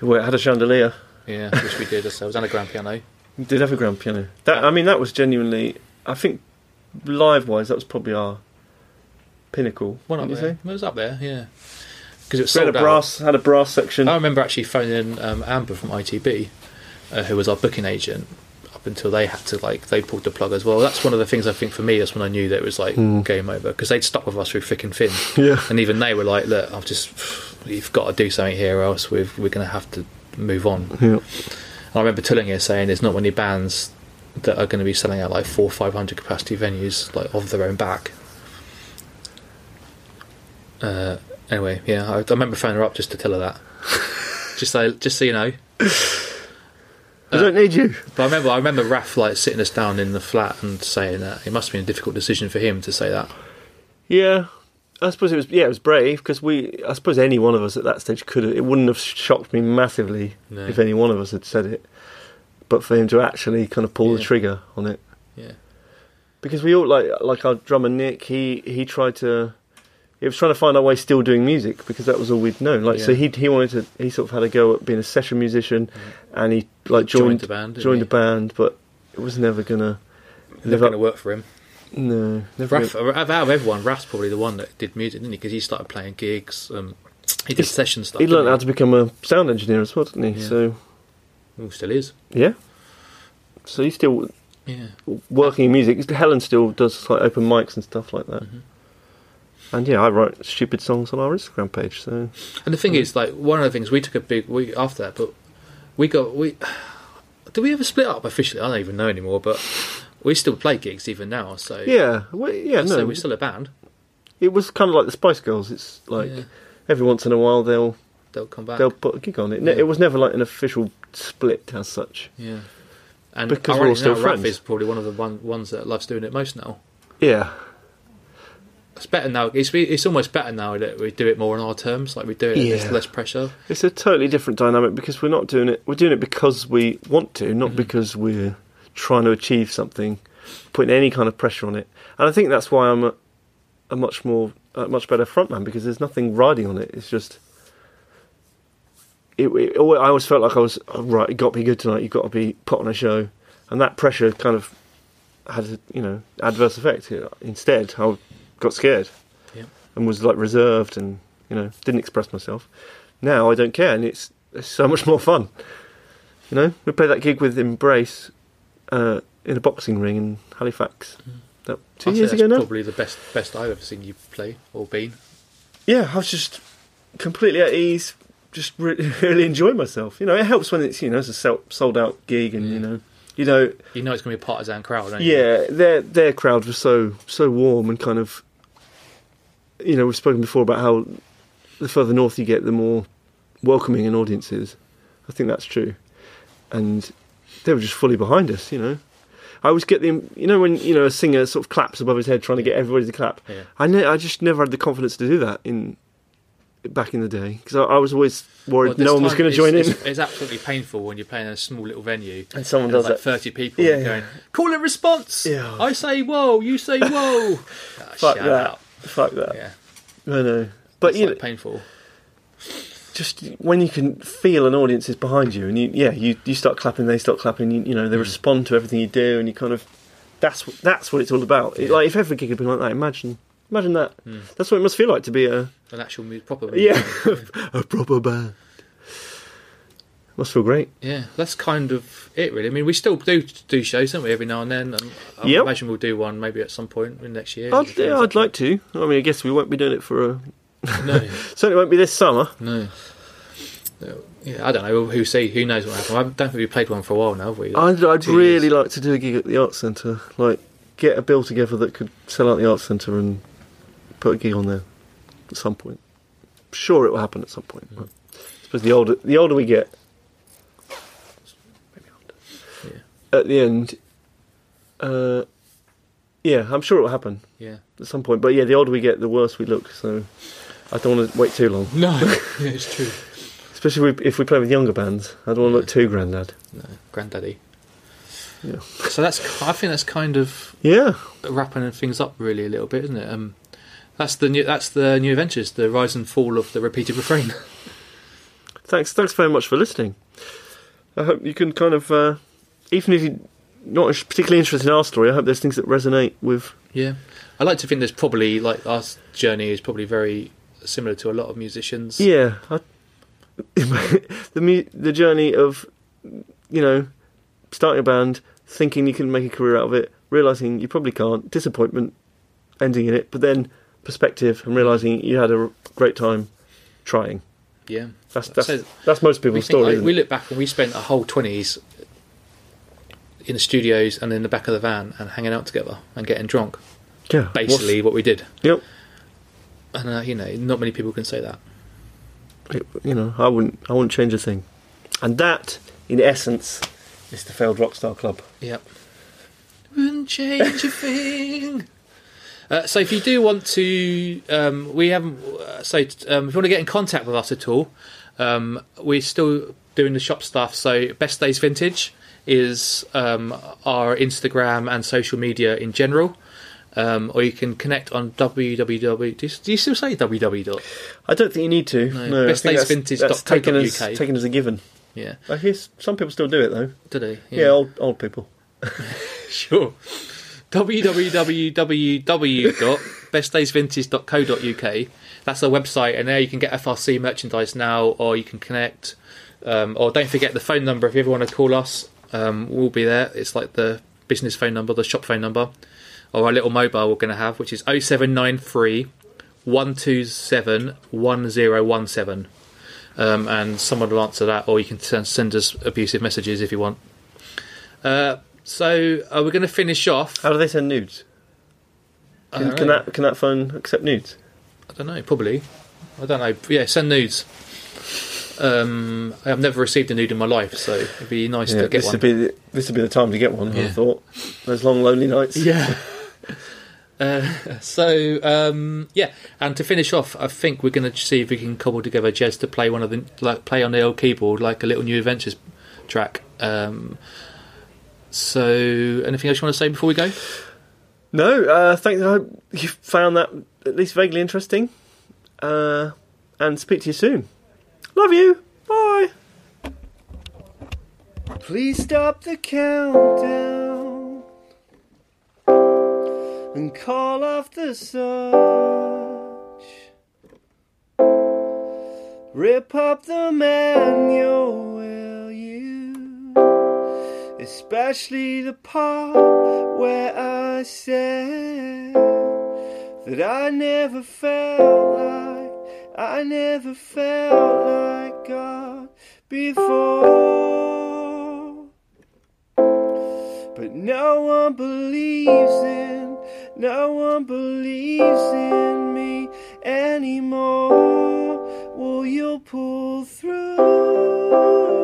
[SPEAKER 1] Well, it had a chandelier.
[SPEAKER 2] Yeah, which we did ourselves, and a grand piano.
[SPEAKER 1] Did have a grand piano. That I mean, that was genuinely. I think live wise, that was probably our pinnacle.
[SPEAKER 2] One up
[SPEAKER 1] wouldn't you
[SPEAKER 2] there. It was up there, yeah. Because it was
[SPEAKER 1] We had
[SPEAKER 2] sold
[SPEAKER 1] a
[SPEAKER 2] out.
[SPEAKER 1] brass had a brass section.
[SPEAKER 2] I remember actually phoning um, Amber from ITB, uh, who was our booking agent, up until they had to like they pulled the plug as well. That's one of the things I think for me. That's when I knew that it was like game over because they'd stuck with us through thick and thin,
[SPEAKER 1] Yeah.
[SPEAKER 2] and even they were like, "Look, I've just you've got to do something here, or else we've, we're going to have to move on."
[SPEAKER 1] Yeah.
[SPEAKER 2] And I remember telling her saying, "There's not many bands that are going to be selling out like four, five hundred capacity venues like of their own back." Uh, anyway, yeah, I, I remember phoning her up just to tell her that. just so, just so you know.
[SPEAKER 1] I don't need you.
[SPEAKER 2] But I remember, I remember Raf like sitting us down in the flat and saying that it must have been a difficult decision for him to say that.
[SPEAKER 1] Yeah. I suppose it was yeah it was brave because we I suppose any one of us at that stage could have it wouldn't have shocked me massively
[SPEAKER 2] No.
[SPEAKER 1] if any one of us had said it, but for him to actually kind of pull the trigger on it
[SPEAKER 2] Yeah,
[SPEAKER 1] because we all like like our drummer Nick he he tried to he was trying to find our way still doing music because that was all we'd known like so he he wanted to he sort of had a go at being a session musician and he like
[SPEAKER 2] Joined
[SPEAKER 1] joined
[SPEAKER 2] the band,
[SPEAKER 1] joined
[SPEAKER 2] he?
[SPEAKER 1] the band but it was never gonna
[SPEAKER 2] never going to
[SPEAKER 1] up
[SPEAKER 2] work for him.
[SPEAKER 1] no never
[SPEAKER 2] Raf, out of everyone, Raf's probably the one that did music, didn't he? Because he started playing gigs. Um, he did
[SPEAKER 1] He's-
[SPEAKER 2] session stuff.
[SPEAKER 1] he learned how to become a sound engineer as well didn't he
[SPEAKER 2] Yeah.
[SPEAKER 1] so
[SPEAKER 2] Ooh, still is.
[SPEAKER 1] yeah so he's still
[SPEAKER 2] Yeah,
[SPEAKER 1] working in music. Helen still does like open mics and stuff like that.
[SPEAKER 2] Mm-hmm.
[SPEAKER 1] And yeah, I write stupid songs on our Instagram page. So
[SPEAKER 2] and the thing is, like one of the things we took a big we after that, but we got we. Did we ever split up officially? I don't even know anymore, but we still play gigs even now. So
[SPEAKER 1] yeah, well, yeah,
[SPEAKER 2] so
[SPEAKER 1] no,
[SPEAKER 2] we're still a band.
[SPEAKER 1] it was kind of like the Spice Girls. It's like
[SPEAKER 2] Yeah.
[SPEAKER 1] every once in a while they'll
[SPEAKER 2] They'll come back.
[SPEAKER 1] they'll put a gig on it.
[SPEAKER 2] Yeah.
[SPEAKER 1] It was never like an official split as such.
[SPEAKER 2] Yeah. And
[SPEAKER 1] Because we're all still
[SPEAKER 2] now,
[SPEAKER 1] friends.
[SPEAKER 2] is probably one of the one, ones that loves doing it most now.
[SPEAKER 1] Yeah,
[SPEAKER 2] It's better now. It's it's almost better now that we do it more on our terms. Like we do it, there's
[SPEAKER 1] Yeah.
[SPEAKER 2] less pressure.
[SPEAKER 1] it's a totally different dynamic because we're not doing it. We're doing it because we want to,
[SPEAKER 2] Mm-hmm.
[SPEAKER 1] not because we're trying to achieve something, putting any kind of pressure on it. And I think that's why I'm a, a much more, a much better frontman because there's nothing riding on it. It's just. It, it, I always felt like I was oh, right. You've got to be good tonight. You've got to be put on a show, and that pressure kind of had a you know adverse effect. Instead, I got scared
[SPEAKER 2] Yeah.
[SPEAKER 1] and was like reserved and you know didn't express myself. Now I don't care, and it's, it's so much more fun. You know, we played that gig with Embrace uh, in a boxing ring in Halifax. That, two
[SPEAKER 2] I'd say
[SPEAKER 1] years
[SPEAKER 2] that's
[SPEAKER 1] ago now.
[SPEAKER 2] Probably the best best I've ever seen you play or been.
[SPEAKER 1] Yeah, I was just completely at ease, just re- really enjoy myself. You know, it helps when it's you know it's a sold out gig, and you mm. know, you know,
[SPEAKER 2] You know it's going to be a partisan crowd, don't you?
[SPEAKER 1] yeah, their their crowd was so so warm and kind of. You know, we've spoken before about how the further north you get, the more welcoming an audience is. I think that's true, and they were just fully behind us. You know, I always get the you know when you know a singer sort of claps above his head trying to get everybody to clap.
[SPEAKER 2] Yeah.
[SPEAKER 1] I ne- I just never had the confidence to do that in back in the day because I, I was always worried
[SPEAKER 2] Well,
[SPEAKER 1] no one was going to join in.
[SPEAKER 2] It's, it's absolutely painful when you're playing in a small little venue
[SPEAKER 1] And someone
[SPEAKER 2] there's
[SPEAKER 1] does
[SPEAKER 2] like
[SPEAKER 1] that.
[SPEAKER 2] thirty people
[SPEAKER 1] Yeah, yeah.
[SPEAKER 2] going, "Call it response."
[SPEAKER 1] Yeah.
[SPEAKER 2] I say whoa, you say whoa. Ah,
[SPEAKER 1] Fuck
[SPEAKER 2] shut
[SPEAKER 1] that.
[SPEAKER 2] up.
[SPEAKER 1] Fuck that.
[SPEAKER 2] Yeah,
[SPEAKER 1] I know. But
[SPEAKER 2] it's
[SPEAKER 1] you
[SPEAKER 2] like
[SPEAKER 1] know,
[SPEAKER 2] painful.
[SPEAKER 1] just when you can feel an audience is behind you, and you, yeah, you, you start clapping, they start clapping. You, you know, they respond to everything you do, and you kind of that's what- that's what it's all about. It,
[SPEAKER 2] Yeah.
[SPEAKER 1] like if every gig had been like that, imagine, imagine that.
[SPEAKER 2] Hmm.
[SPEAKER 1] That's what it must feel like to be a
[SPEAKER 2] An actual mu- proper.
[SPEAKER 1] yeah a proper band. Must feel great.
[SPEAKER 2] Yeah, that's kind of it, really. I mean, we still do do shows, don't we, every now and then? And I
[SPEAKER 1] Yep.
[SPEAKER 2] imagine we'll do one maybe at some point in next year.
[SPEAKER 1] I'd, yeah, I'd like to. I mean, I guess we won't be doing it for a.
[SPEAKER 2] No,
[SPEAKER 1] Certainly won't be this summer.
[SPEAKER 2] no. Yeah, I don't know. Who see? Who knows what happened? I don't think we played one for a while now, have we?
[SPEAKER 1] I'd, I'd really
[SPEAKER 2] years.
[SPEAKER 1] like to do a gig at the Arts Centre. Like, get a bill together that could sell out the Arts Centre and put a gig on there at some point. Sure, it will happen at some point. But I suppose the older the older we get, maybe older. At the end, uh, yeah, I'm sure it will happen
[SPEAKER 2] Yeah.
[SPEAKER 1] at some point. But yeah, the older we get, the worse we look. So I don't want to wait too long.
[SPEAKER 2] No, yeah, it's true.
[SPEAKER 1] Especially if we, if we play with younger bands. I don't want to look too grandad.
[SPEAKER 2] No, granddaddy.
[SPEAKER 1] Yeah.
[SPEAKER 2] So that's. I think that's kind of
[SPEAKER 1] Yeah.
[SPEAKER 2] wrapping things up really a little bit, isn't it? Um, that's the new. That's the new adventures. The rise and fall of the repeated refrain.
[SPEAKER 1] Thanks, thanks very much for listening. I hope you can kind of, uh, even if you're not particularly interested in our story, I hope there's things that resonate with.
[SPEAKER 2] Yeah, I like to think there's probably like our journey is probably very similar to a lot of musicians.
[SPEAKER 1] Yeah, I, the mu- the journey of, you know, starting a band, thinking you can make a career out of it, realizing you probably can't, disappointment, ending in it, but then perspective and realizing you had a great time trying.
[SPEAKER 2] yeah.
[SPEAKER 1] That's that's
[SPEAKER 2] So-
[SPEAKER 1] that's most people's story.
[SPEAKER 2] like, we look back and we spent a whole twenties in the studios and in the back of the van and hanging out together and getting drunk.
[SPEAKER 1] yeah,
[SPEAKER 2] Basically, what we did.
[SPEAKER 1] Yep.
[SPEAKER 2] And uh, you know, not many people can say that.
[SPEAKER 1] it- you know, I wouldn't, I wouldn't change a thing. And that, in essence, is the failed rockstar club.
[SPEAKER 2] Yep. Wouldn't change a thing. Uh, so if you do want to, um, we haven't. Uh, so um, if you want to get in contact with us at all, um, we're still doing the shop stuff. So Best Days Vintage is um, our Instagram and social media in general. Um, or you can connect on www. Do you, do you still say www?
[SPEAKER 1] I don't think you need to.
[SPEAKER 2] No,
[SPEAKER 1] No, that's-
[SPEAKER 2] bestdaysvintage.co.uk.
[SPEAKER 1] that's taken as taken as a given.
[SPEAKER 2] Yeah,
[SPEAKER 1] I hear some people still do it though.
[SPEAKER 2] do they?
[SPEAKER 1] Yeah, old old people.
[SPEAKER 2] Sure. www.bestdaysvintage.co.uk. That's our website, and there you can get FRC merchandise now, or you can connect. Um, or don't forget the phone number if you ever want to call us. Um, we'll be there. It's like the business phone number, the shop phone number, or our little mobile we're going to have, which is 0793 127 1017. Um, and someone will answer that, or you can send, send us abusive messages if you want. Uh, so uh, we're going to finish off.
[SPEAKER 1] How do they send nudes?
[SPEAKER 2] I
[SPEAKER 1] Can,
[SPEAKER 2] don't
[SPEAKER 1] can
[SPEAKER 2] know.
[SPEAKER 1] that can that phone accept nudes?
[SPEAKER 2] I don't know. Probably. I don't know. Yeah, send nudes. Um, I've never received a nude in my life, so it'd be nice to get
[SPEAKER 1] this
[SPEAKER 2] one.
[SPEAKER 1] would be the, this would be the time to get one. I
[SPEAKER 2] Yeah.
[SPEAKER 1] thought those long lonely nights.
[SPEAKER 2] Yeah. Uh, so um, yeah, and to finish off, I think we're going to see if we can cobble together Jez to play one of the like play on the old keyboard like a little new adventures track. Um, so anything else you want to say before we go?
[SPEAKER 1] No, uh, thanks. I hope you found that at least vaguely interesting. Uh, and speak to you soon. Love you. Bye. Please stop the countdown and call off the search. Rip up the manual, will you? Especially the part where I said that I never felt like I never felt like God before. But no one believes in, no one believes in me anymore. Will you pull through?